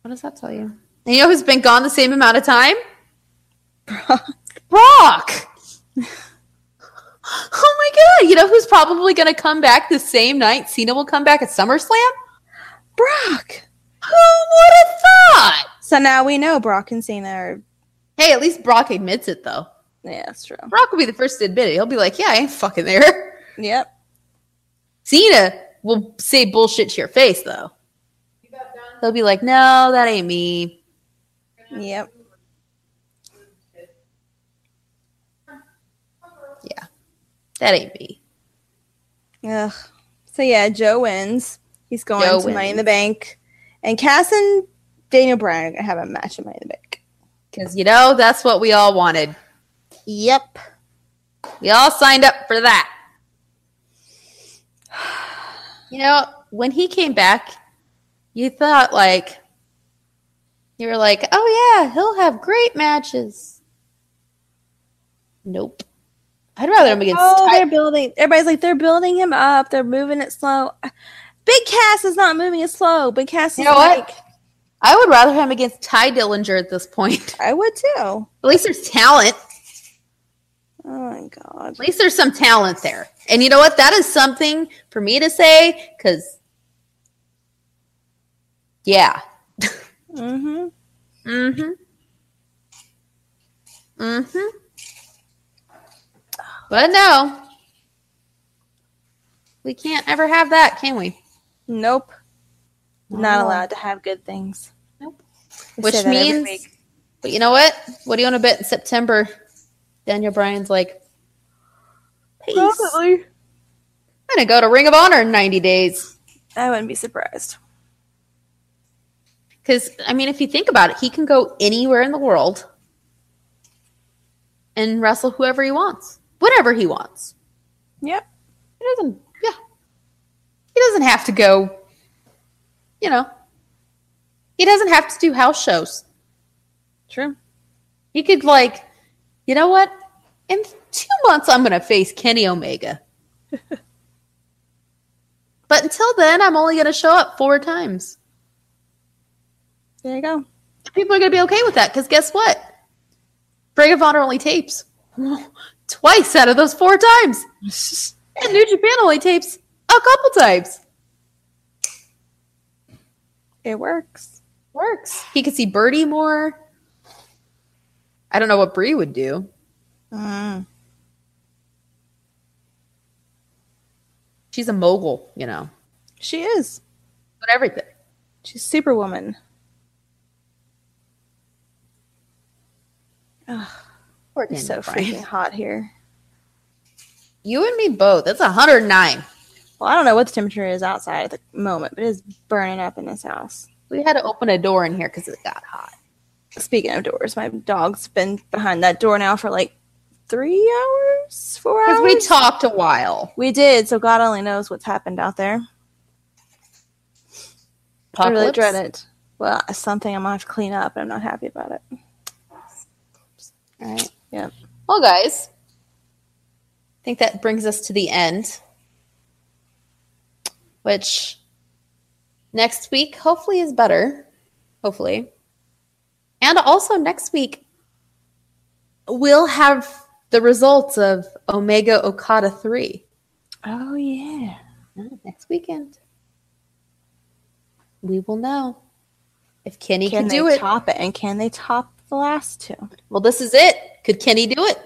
What does that tell you? You know who's been gone the same amount of time? Brock. Brock. oh my god! You know who's probably going to come back the same night Cena will come back at SummerSlam? Brock. Who would have thought? So now we know Brock and Cena are. Hey, at least Brock admits it though. Yeah, that's true. Brock will be the first to admit it. He'll be like, "Yeah, I ain't fucking there." Yep. Cena will say bullshit to your face though. He'll be like, "No, that ain't me." Yep. Yeah, that ain't me. Ugh. So yeah, Joe wins. He's going Joe to Money in the. Bank, and Cass and Daniel Bryan are gonna have a match at Money in the Bank. Because you know that's what we all wanted. Yep. We all signed up for that. You know, when he came back, you thought like you were like, "Oh yeah, he'll have great matches." Nope. I'd rather him against Oh, Ty- they're building. Everybody's like they're building him up. They're moving it slow. Big Cass is not moving it slow. Big Cass You is know what? like I would rather him against Tye Dillinger at this point. I would too. At least there's talent. Oh my god. At least there's some talent there. And you know what? That is something for me to say because, yeah. Mm-hmm. Mm hmm. Mm hmm. But no. We can't ever have that, can we? Nope. Not allowed to have good things. Nope. We Which say that every means, but you know what? What do you want to bet in September? Daniel Bryan's like, peace. I'm going to go to Ring of Honor in 90 days. I wouldn't be surprised. Because, I mean, if you think about it, he can go anywhere in the world and wrestle whoever he wants, whatever he wants. Yep. He doesn't, yeah. He doesn't have to go, you know, he doesn't have to do house shows. True. He could, like, you know what? In two months, I'm going to face Kenny Omega. but until then, I'm only going to show up four times. There you go. People are going to be okay with that because guess what? Ring of Honor only tapes twice out of those four times. And New Japan only tapes a couple times. It works. Works. He could see Birdie more. I don't know what Brie would do. Mm. She's a mogul, you know, She is. but everything. She's Superwoman. It's so freaking hot here. You and me both. It's 109. Well, I don't know what the temperature is outside at the moment, but it's burning up in this house. We had to open a door in here because it got hot. Speaking of doors, my dog's been behind that door now for like three hours, four hours. Because we talked a while. We did, so God only knows what's happened out there. I really dread it. Well, it's something I'm gonna have to clean up, and I'm not happy about it. All right. Yeah. Well, guys, I think that brings us to the end. Which next week hopefully is better. Hopefully. And also next week, we'll have the results of Omega Okada 3 Oh yeah. next weekend. We will know if Kenny Can can, they do it. top it? And can they top the last two? well, this is it. Could Kenny do it?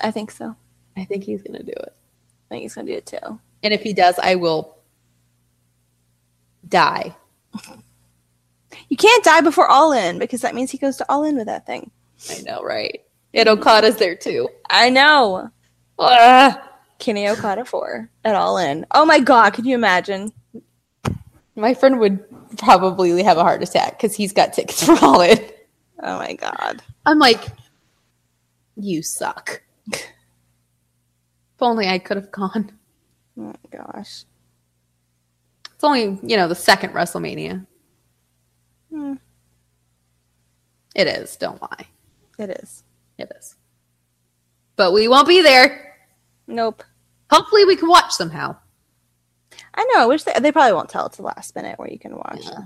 I think so. I think he's going to do it. I think he's gonna do it too. And if he does, I will die. You can't die before All In because that means he goes to All In with that thing. I know, right? And Okada's there too. I know. Ugh. Kenny Okada four at All In. Oh my God! Could you imagine? My friend would probably have a heart attack because he's got tickets for All In. Oh my God. I'm like, you suck. if only I could have gone. Oh my gosh. It's only, you know, the second WrestleMania. Hmm. It is, don't lie. It is. It is. But we won't be there. Nope. Hopefully we can watch somehow. I know. I wish they, they probably won't tell it to the last minute where you can watch. Yeah.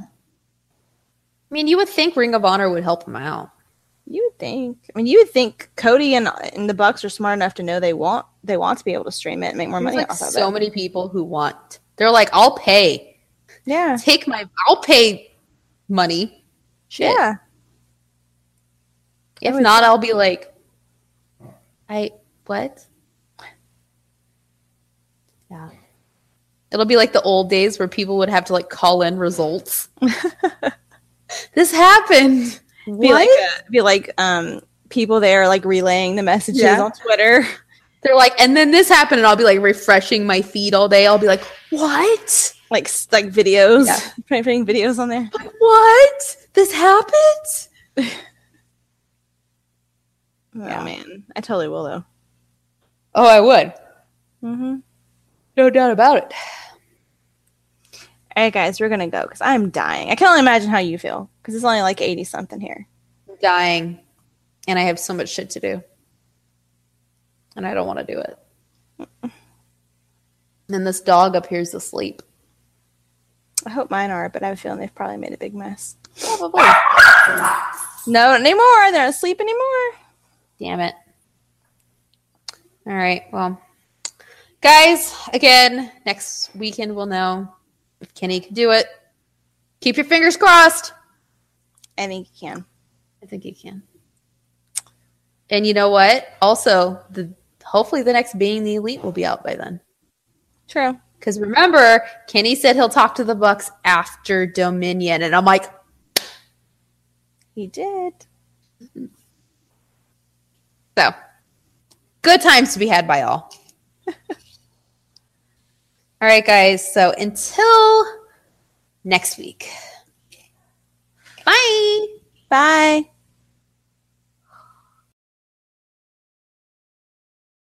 I mean, you would think Ring of Honor would help him out. You would think. I mean, you would think Cody and, and the Bucks are smart enough to know they want they want to be able to stream it and make more There's money like off of so many people who want. They're like, I'll pay. Yeah. Take my. I'll pay money. Shit. Yeah. If not, I'll be like, I what? Yeah. It'll be like the old days where people would have to like call in results. this happened. Be like uh, be like um people there like relaying the messages Yeah. on Twitter. They're like, and then this happened, and I'll be like refreshing my feed all day. I'll be like, what? Like like videos. Yeah. Putting videos on there. Like, what? This happened? Oh man. I totally will though. Oh, I would. Mm-hmm. No doubt about it. All right, guys, we're gonna go because I'm dying. I can only imagine how you feel because it's only like eighty something here. I'm dying, and I have so much shit to do, and I don't want to do it. And this dog up is asleep. I hope mine are, but I have a feeling they've probably made a big mess. Probably. No, not anymore. They're not asleep anymore. Damn it. All right. Well, guys, again, next weekend we'll know if Kenny can do it. Keep your fingers crossed. I think he can. I think he can. And you know what? Also, the hopefully the next Being the Elite will be out by then. True. Because remember, Kenny said he'll talk to the Bucks after Dominion, and I'm like, He did. so good times to be had by all. all right, guys. So until next week. Bye. Bye.